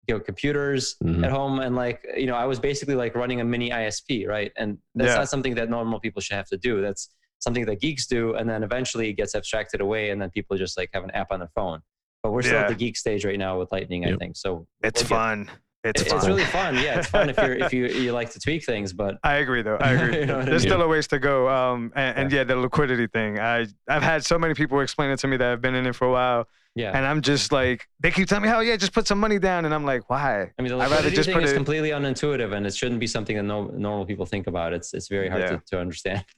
S2: you know, computers
S3: Mhm.
S2: at home and like you know i was basically like running a mini isp right and that's
S1: Yeah.
S2: not something that normal people should have to do that's something that geeks do and then eventually it gets abstracted away and then people just like have an app on their phone but we're still
S1: Yeah.
S2: at the geek stage right now with Lightning. I think so.
S1: It's
S2: we'll get-
S1: fun. It's
S2: it-
S1: fun.
S2: It's really fun. Yeah, it's fun if you're if you you like to tweak things, but
S1: I agree, though. I agree. [laughs]
S2: You know what I
S1: There's
S2: mean?
S1: still a ways to go. Um, and, and yeah, the liquidity thing. I I've had so many people explain it to me that have been in it for a while,
S2: yeah.
S1: and I'm just like, they keep telling me, "Oh yeah, just put some money down," and I'm like, "Why?"
S2: I mean, the
S1: I'd rather
S2: liquidity
S1: just
S2: thing
S1: put
S2: is
S1: it-
S2: completely unintuitive, and it shouldn't be something that no, normal people think about. It's it's very hard
S1: Yeah.
S2: to, to understand. [laughs]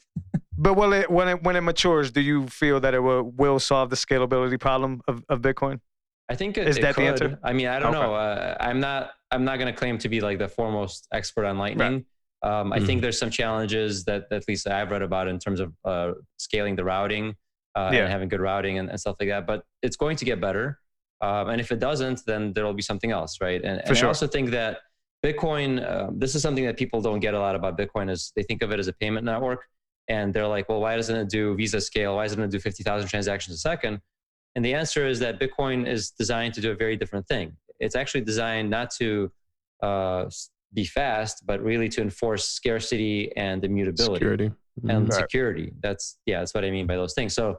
S1: But will it when it when it matures? Do you feel that it will will solve the scalability problem of, of Bitcoin?
S2: I think it,
S1: Is
S2: it
S1: that the answer?
S2: I mean, I don't
S1: Okay.
S2: know. Uh, I'm not. I'm not going to claim to be like the foremost expert on Lightning. Um, I
S3: Mhm.
S2: think there's some challenges that at least I've read about in terms of uh, scaling the routing uh,
S1: Yeah.
S2: and having good routing and, and stuff like that. But it's going to get better. Um, and if it doesn't, then there will be something else, right? And, and
S1: sure.
S2: I also think that Bitcoin. Um, this is something that people don't get a lot about Bitcoin. Is they think of it as a payment network, and they're like, well, why doesn't it do Visa scale? Why doesn't it do 50,000 transactions a second? And the answer is that Bitcoin is designed to do a very different thing. It's actually designed not to uh, be fast, but really to enforce scarcity and immutability
S3: Security.
S2: and
S3: Mhm.
S1: Right.
S2: security. That's yeah, that's what I mean by those things. So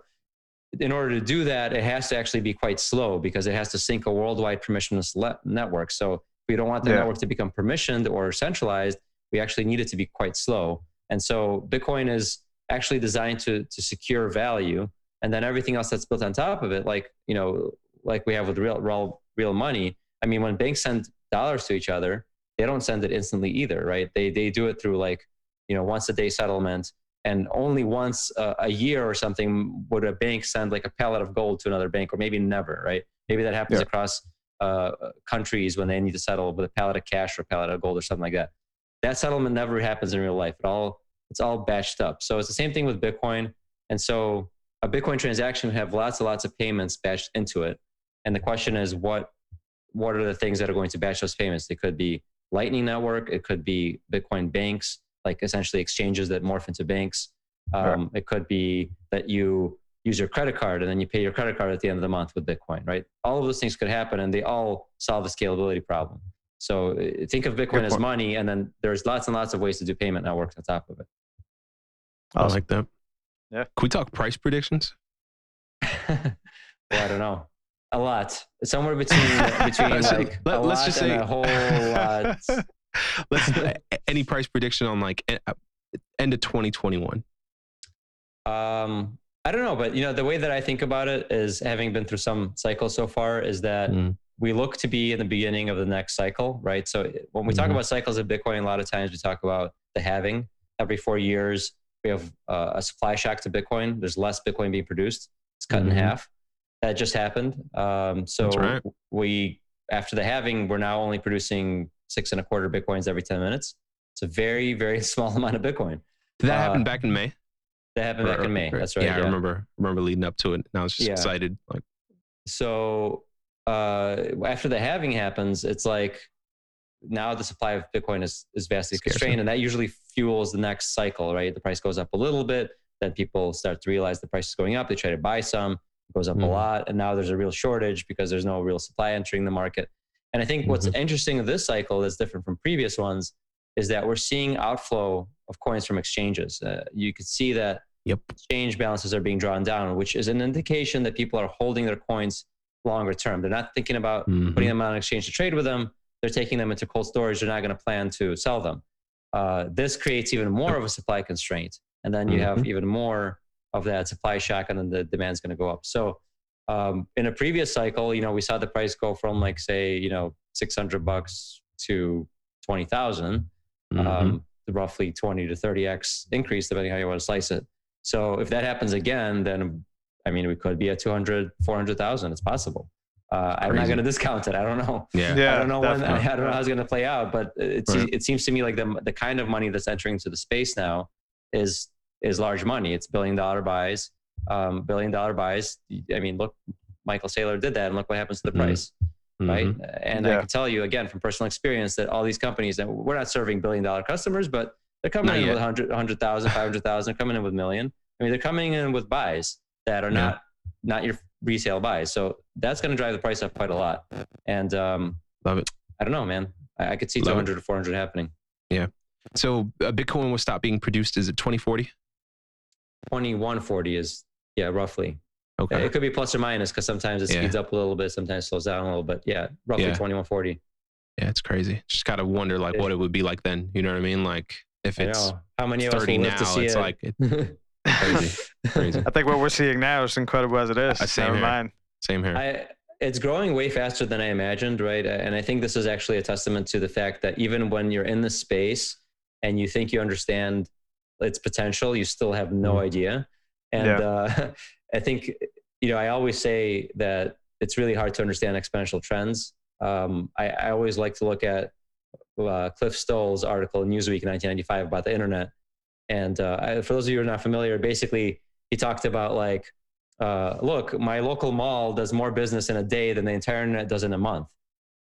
S2: in order to do that, it has to actually be quite slow because it has to sync a worldwide permissionless le- network. So we don't want the
S1: Yeah.
S2: network to become permissioned or centralized, we actually need it to be quite slow. And so Bitcoin is actually designed to to secure value, and then everything else that's built on top of it, like you know, like we have with real real real money. I mean, when banks send dollars to each other, they don't send it instantly either, right? They they do it through like you know once a day settlement and only once uh, a year or something would a bank send like a pallet of gold to another bank or maybe never right maybe that happens
S1: Yeah.
S2: across uh, countries when they need to settle with a pallet of cash or a pallet of gold or something like that that settlement never happens in real life it all it's all batched up so it's the same thing with bitcoin and so a bitcoin transaction would have lots and lots of payments batched into it and the question is what what are the things that are going to batch those payments it could be lightning network it could be bitcoin banks like essentially exchanges that morph into banks. Um, It could be that you use your credit card and then you pay your credit card at the end of the month with Bitcoin, right? All of those things could happen and they all solve the scalability problem. So uh, think of Bitcoin
S1: Good
S2: as
S1: point.
S2: money, and then there's lots and lots of ways to do payment networks on top of it.
S3: I like that.
S1: Yeah.
S3: Can we talk price predictions? [laughs]
S2: well, I don't know. A lot. Somewhere between [laughs] between
S3: Let's-
S2: like
S3: let-
S2: a
S3: let's
S2: lot
S3: just
S2: and
S3: say-
S2: a whole lot. [laughs]
S3: Let's any price prediction on like end of 2021.
S2: Um, I don't know, but you know, the way that I think about it is having been through some cycles so far is that
S3: Mm.
S2: we look to be in the beginning of the next cycle, right? So when we talk
S3: Mhm.
S2: about cycles of Bitcoin, a lot of times we talk about the halving. Every four years, we have uh, a supply shock to Bitcoin. There's less Bitcoin being produced. It's cut
S3: Mhm.
S2: in half. That just happened. Um, so
S3: right.
S2: we, after the halving, we're now only producing six and a quarter Bitcoins every 10 minutes. It's a very, very [laughs] small amount of Bitcoin.
S3: Did that
S2: Uh,
S3: happen back in May?
S2: That happened back in May.
S3: or-
S2: That's right.
S3: Yeah, I remember. Remember leading up to it. And I was just
S2: Yeah.
S3: excited. Like,
S2: so uh, after the halving happens, it's like now the supply of Bitcoin is, is vastly constrained, and that usually fuels the next cycle, right? The price goes up a little bit, then people start to realize the price is going up. They try to buy some, it goes up a
S3: Mhm.
S2: lot, and now there's a real shortage because there's no real supply entering the market. And I think what's
S3: Mm-hmm.
S2: interesting of this cycle that's different from previous ones is that we're seeing outflow of coins from exchanges. Uh, you could see that
S3: yep.
S2: exchange balances are being drawn down, which is an indication that people are holding their coins longer term. They're not thinking about
S3: Mhm.
S2: putting them on exchange to trade with them. They're taking them into cold storage. They're not going to plan to sell them. Uh, this creates even more of a supply constraint. And then you have even more of that supply shock, and then the demand's going to go up. So, um, in a previous cycle, you know, we saw the price go from like, say, you know, 600 bucks to 20,000
S3: Mhm.
S2: um, roughly 20 to 30x increase depending how you want to slice it. So if that happens again, then I mean, we could be at 200, 400,000. It's possible. Uh, I'm not going to discount it. I don't know.
S3: yeah.
S1: Yeah,
S2: I don't know when. [laughs] I
S1: definitely.
S2: don't know how it's going to play out, but it,
S3: Right.
S2: it seems to me like the the kind of money that's entering into the space now is is large money. It's billion dollar buys, um, billion dollar buys. I mean, look, Michael Saylor did that, and look what happens to the
S3: Mhm.
S2: price right?
S3: Mhm.
S2: And I can tell you again from personal experience that all these companies that we're not serving billion dollar customers, but they're coming
S3: Not
S2: in
S3: yet.
S2: with 100, 100,000, 500,000, coming in with million. I mean, they're coming in with buys that are
S3: Yeah.
S2: not not your resale buys. So that's going to drive the price up quite a lot. And um,
S3: Love it.
S2: I don't know, man. I, I could see
S3: Love it.
S2: 200 to 400 happening. Yeah.
S3: So uh, Bitcoin will stop being produced. Is it 2040?
S2: 2140 is yeah, roughly.
S3: Okay.
S2: It could be plus or minus because sometimes it
S3: Yeah.
S2: speeds up a little bit, sometimes it slows down a little bit. Yeah, roughly
S3: Yeah.
S2: 2140.
S3: Yeah, it's crazy. Just gotta wonder like what it would be like then. You know what I mean? Like if it's.
S2: How many of us
S3: 30
S2: will live
S3: now,
S2: to see
S3: it's
S2: it?
S3: like it, [laughs] crazy. Crazy.
S1: I think what we're seeing now is incredible as it is.
S3: Uh, same
S1: Never
S3: here.
S1: mind.
S3: Same here.
S2: I, it's growing way faster than I imagined, right? And I think this is actually a testament to the fact that even when you're in the space and you think you understand its potential, you still have no
S3: Mhm.
S2: idea. And
S1: Yeah.
S2: uh, [laughs] I think, you know, I always say that it's really hard to understand exponential trends. Um, I, I always like to look at uh, Cliff Stoll's article in Newsweek in 1995 about the internet. And uh, I, for those of you who are not familiar, basically he talked about like, uh, look, my local mall does more business in a day than the entire internet does in a month.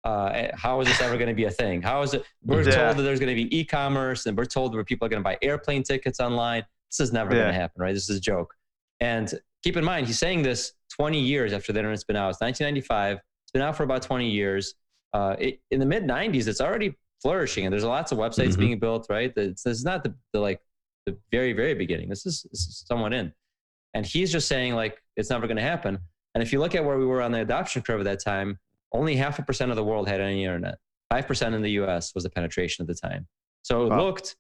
S2: Uh, how is this ever going to be a thing? How is it? We're
S1: Yeah.
S2: told that there's going to be e-commerce, and we're told where people are going to buy airplane tickets online. This is never going to happen, right? This is a joke. And keep in mind, he's saying this 20 years after the internet's been out. It's 1995. It's been out for about 20 years. Uh, it, in the mid 90s, it's already flourishing, and there's lots of websites
S3: Mhm.
S2: being built. Right? It's, this is not the, the like the very very beginning. This is, this is somewhat in. And he's just saying like it's never going to happen. And if you look at where we were on the adoption curve at that time, only half a percent of the world had any internet. Five percent in the U.S. was the penetration at the time. So it
S1: Wow.
S2: looked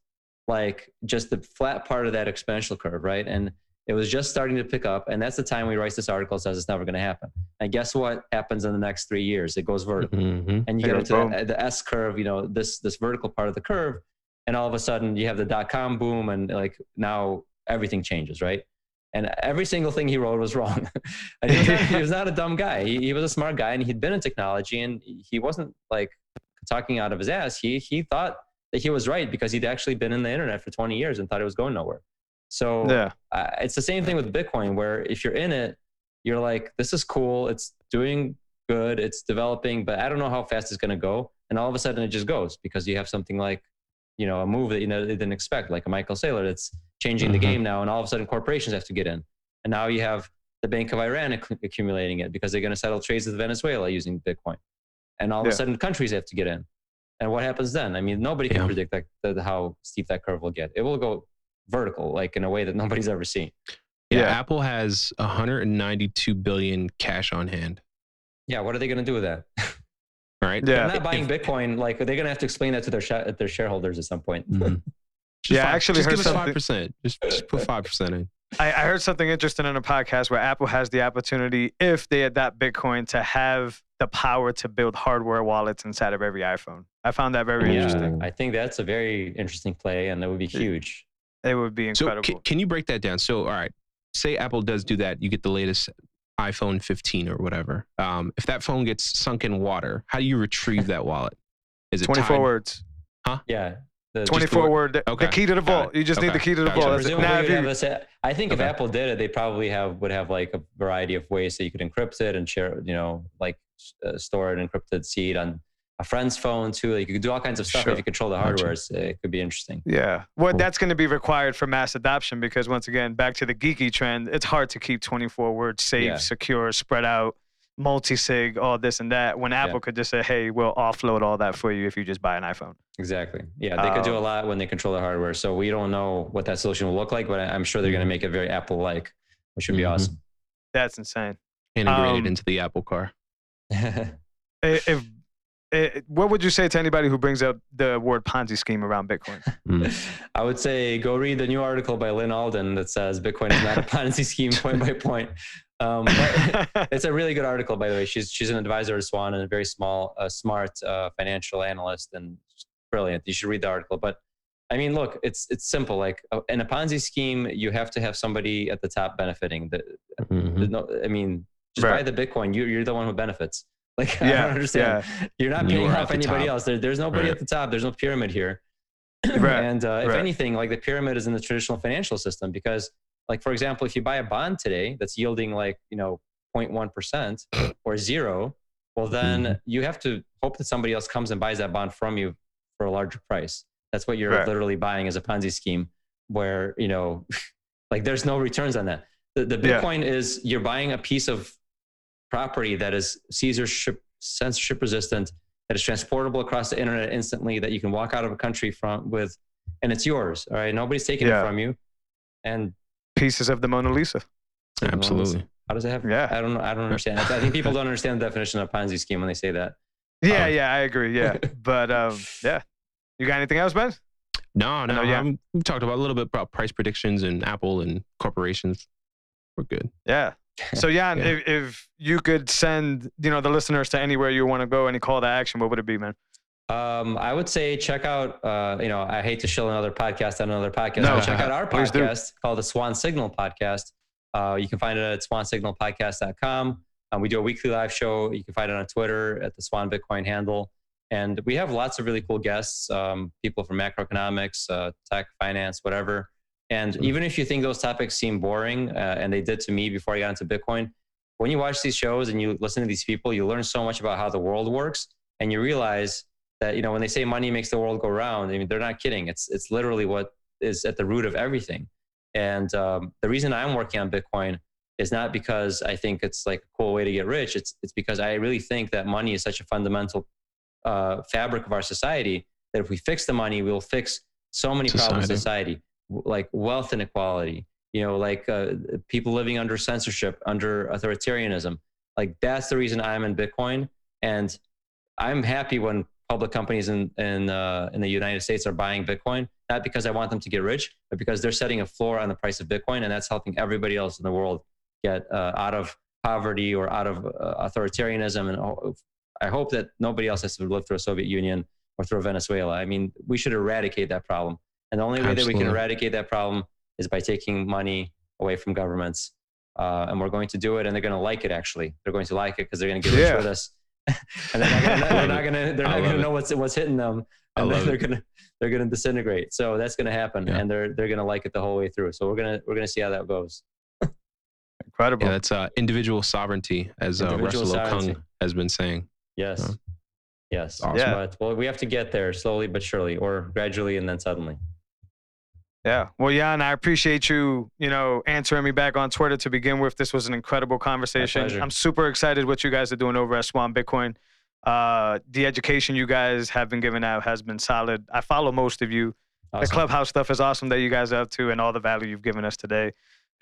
S2: like just the flat part of that exponential curve, right? And it was just starting to pick up. And that's the time we write this article says it's never going to happen. And guess what happens in the next three years? It goes vertical
S3: Mhm.
S2: and you get into the, the S curve, you know, this this vertical part of the curve, and all of a sudden you have the dot com boom, and like now everything changes, right? And every single thing he wrote was wrong. and [laughs] he, was not, he was not a dumb guy. He, he was a smart guy, and he'd been in technology, and he wasn't like talking out of his ass. He he thought that he was right because he'd actually been in the internet for 20 years and thought it was going nowhere. So
S1: Yeah.
S2: uh, it's the same thing with Bitcoin, where if you're in it, you're like, this is cool. It's doing good. It's developing, but I don't know how fast it's going to go. And all of a sudden it just goes because you have something like, you know, a move that you know they didn't expect, like a Michael Saylor that's changing the
S3: Mhm.
S2: game now. And all of a sudden corporations have to get in. And now you have the Bank of Iran acc- accumulating it because they're going to settle trades with Venezuela using Bitcoin. And all of
S1: Yeah.
S2: a sudden countries have to get in. And what happens then? I mean, nobody can
S3: Yeah.
S2: predict like the, how steep that curve will get. It will go vertical, like in a way that [laughs] nobody's ever seen.
S3: Yeah,
S1: Yeah.
S3: Apple has 192 billion cash on hand.
S2: Yeah, what are they going to do with that? [laughs]
S3: Right?
S1: Yeah.
S2: They're not buying
S3: If-
S2: Bitcoin. Like are they're going to have to explain that to their sh- their shareholders at some point.
S3: Mhm. Just [laughs] [laughs]
S1: Yeah, I actually
S3: just
S1: heard
S3: give us
S1: something-
S3: five percent. Just, just put five percent in.
S1: I, I heard something interesting in a podcast where Apple has the opportunity, if they adopt Bitcoin, to have the power to build hardware wallets inside of every iPhone. I found that very
S3: Yeah.
S1: interesting.
S2: I think that's a very interesting play, and that would be huge.
S1: It would be
S3: So
S1: incredible.
S3: can, can you break that down? So all right, say Apple does do that, you get the latest iPhone 15 or whatever. Um, if that phone gets sunk in water, how do you retrieve that wallet? Is it
S1: 24
S3: tied-
S1: words. Huh?
S2: Yeah. The,
S1: 24
S3: the-
S1: word.
S3: Okay,
S1: the key to the vault. You just need the key to the
S3: gotcha.
S1: vault. That's.
S2: Presumably
S1: Now,
S2: you'd
S1: if
S2: a set- I think if Apple did it, they probably have would have like a variety of ways that you could encrypt it and share, you know, like uh, store an encrypted seed on a friend's phone too. Like you could do all kinds of stuff
S1: Sure.
S2: if you control the hardware. It's- It could be interesting.
S1: yeah. Well,
S3: Cool.
S1: that's going to be required for mass adoption because, once again, back to the geeky trend, it's hard to keep 24 words safe,
S2: Yeah.
S1: secure, spread out, multi sig, all this and that. When Apple could just say, hey, we'll offload all that for you if you just buy an iPhone.
S2: Exactly. Yeah, they could do a
S1: Um,
S2: lot when they control the hardware. So we don't know what that solution will look like, but I- I'm sure they're going to
S3: Mhm.
S2: make it very Apple-like, which would be
S3: Mhm.
S2: awesome.
S1: That's insane.
S3: integrated
S1: Um,
S3: into the Apple car? [laughs]
S1: If, i what would you say to anybody who brings up the word Ponzi scheme around Bitcoin? [laughs]
S3: Mm.
S2: I would say go read the new article by Lyn Alden that says Bitcoin is not a [laughs] Ponzi scheme point by point. Um, but [laughs] it's a really good article, by the way. She's she's an advisor at Swan and a very small, uh, smart uh, financial analyst and brilliant. You should read the article. But I mean, look, it's it's simple. Like uh, in a Ponzi scheme, you have to have somebody at the top benefiting. The,
S3: Mhm.
S2: there's no, I mean, just
S1: Right.
S2: buy the Bitcoin. You, you're the one who benefits. Like [laughs] I don't understand. You're not
S3: You
S2: paying
S3: are
S2: off anybody
S3: top.
S2: else. There, there's nobody
S3: Right.
S2: at the top. There's no pyramid here. [clears throat]
S1: Right,
S2: And uh, if
S1: right.
S2: anything, like the pyramid is in the traditional financial system because, like for example, if you buy a bond today that's yielding like you know 0.1 percent or zero, well then
S3: Mhm.
S2: you have to hope that somebody else comes and buys that bond from you for a larger price. That's what you're
S1: Right.
S2: literally buying as a Ponzi scheme, where you know, [laughs] like there's no returns on that. The, the
S1: Yeah.
S2: Bitcoin is you're buying a piece of property that is censorship censorship resistant, that is transportable across the internet instantly, that you can walk out of a country from with, and it's yours. All right, nobody's taking
S1: Yeah.
S2: it from you. And
S1: Pieces of the Mona Lisa.
S3: Absolutely.
S2: How does it happen?
S1: Yeah.
S2: I don't know. I don't understand. I think people don't understand the definition of Ponzi scheme when they say that.
S1: Yeah,
S2: Um,
S1: yeah, I agree. Yeah, [laughs] but um, yeah. You got anything else, Ben?
S3: No, no.
S1: know, yeah.
S3: um, we talked about a little bit about price predictions and Apple and corporations. We're good.
S1: Yeah. So Yan,
S3: Yeah.
S1: if, if you could send you know the listeners to anywhere you want to go, any call to action, what would it be, man?
S2: Um, I would say check out. Uh, you know, I hate to shill another podcast on another podcast.
S1: No,
S2: but check out our [laughs] podcast called the Swan Signal Podcast. Uh, you can find it at swansignalpodcast.com. Um, we do a weekly live show. You can find it on Twitter at the Swan Bitcoin handle. And we have lots of really cool guests, um, people from macroeconomics, uh, tech, finance, whatever. And
S3: Mhm.
S2: even if you think those topics seem boring, uh, and they did to me before I got into Bitcoin, when you watch these shows and you listen to these people, you learn so much about how the world works, and you realize that you know when they say money makes the world go round, I mean they're not kidding. It's it's literally what is at the root of everything. And um, the reason I'm working on Bitcoin is not because I think it's like a cool way to get rich. It's it's because I really think that money is such a fundamental uh, fabric of our society that if we fix the money, we'll fix so many problems in society, like wealth inequality. You know, like uh, people living under censorship, under authoritarianism. Like that's the reason I'm in Bitcoin, and I'm happy when public companies in in uh, in the United States are buying Bitcoin, not because I want them to get rich, but because they're setting a floor on the price of Bitcoin, and that's helping everybody else in the world get uh, out of poverty or out of uh, authoritarianism. And I hope that nobody else has to live through a Soviet Union or through Venezuela. I mean, we should eradicate that problem, and the only way that we can eradicate that problem is by taking money away from governments. Uh, and we're going to do it, and they're going to like it. Actually, they're going to like it because they're going to get rich
S1: Yeah.
S2: with us. [laughs] and they're not gonna, they're not [laughs] going to they're
S3: I
S2: not
S3: love
S2: going to
S3: it.
S2: know what's what's hitting them, and then they're going to they're going to disintegrate. So that's going to happen,
S3: Yeah.
S2: and they're they're going to like it the whole way through. So we're gonna we're gonna see how that goes.
S1: Incredible.
S3: Yeah, that's uh, individual sovereignty, as uh,
S2: Individual
S3: Russell
S2: sovereignty.
S3: Okung has been saying.
S2: Yes,
S3: Yeah.
S2: yes.
S3: Awesome.
S1: Yeah.
S2: But well, we have to get there slowly but surely, or gradually and then suddenly.
S1: Yeah. Well, Yan, I appreciate you, you know, answering me back on Twitter to begin with. This was an incredible conversation. I'm super excited what you guys are doing over at Swan Bitcoin. Uh, the education you guys have been giving out has been solid. I follow most of you. The clubhouse stuff is awesome that you guys are up to and all the value you've given us today.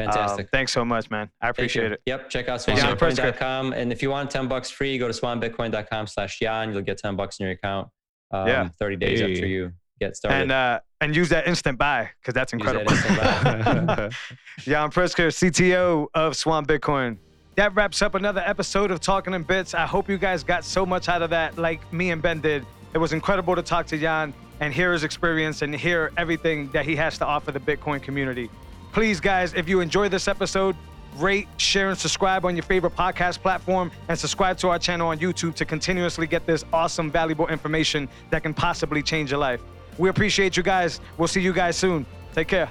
S1: Um,
S2: Fantastic.
S1: thanks so much, man. I appreciate it.
S2: Yep. Check out
S3: Thanks, Yan.
S2: swanbitcoin.com. And if you want 10 bucks free, go to swanbitcoin.com slash Yan. You'll get 10 bucks in your account. Um,
S1: Yeah.
S2: 30 days
S3: Hey.
S2: after you get started.
S1: And uh, and use that instant buy because that's
S2: that
S1: incredible.
S2: instant buy.
S1: Yan Pritzker, CTO of Swan Bitcoin. That wraps up another episode of Talking in Bits. I hope you guys got so much out of that, like me and Ben did. It was incredible to talk to Yan and hear his experience and hear everything that he has to offer the Bitcoin community. Please, guys, if you enjoyed this episode, rate, share, and subscribe on your favorite podcast platform and subscribe to our channel on YouTube to continuously get this awesome, valuable information that can possibly change your life. We appreciate you guys. We'll see you guys soon. Take care.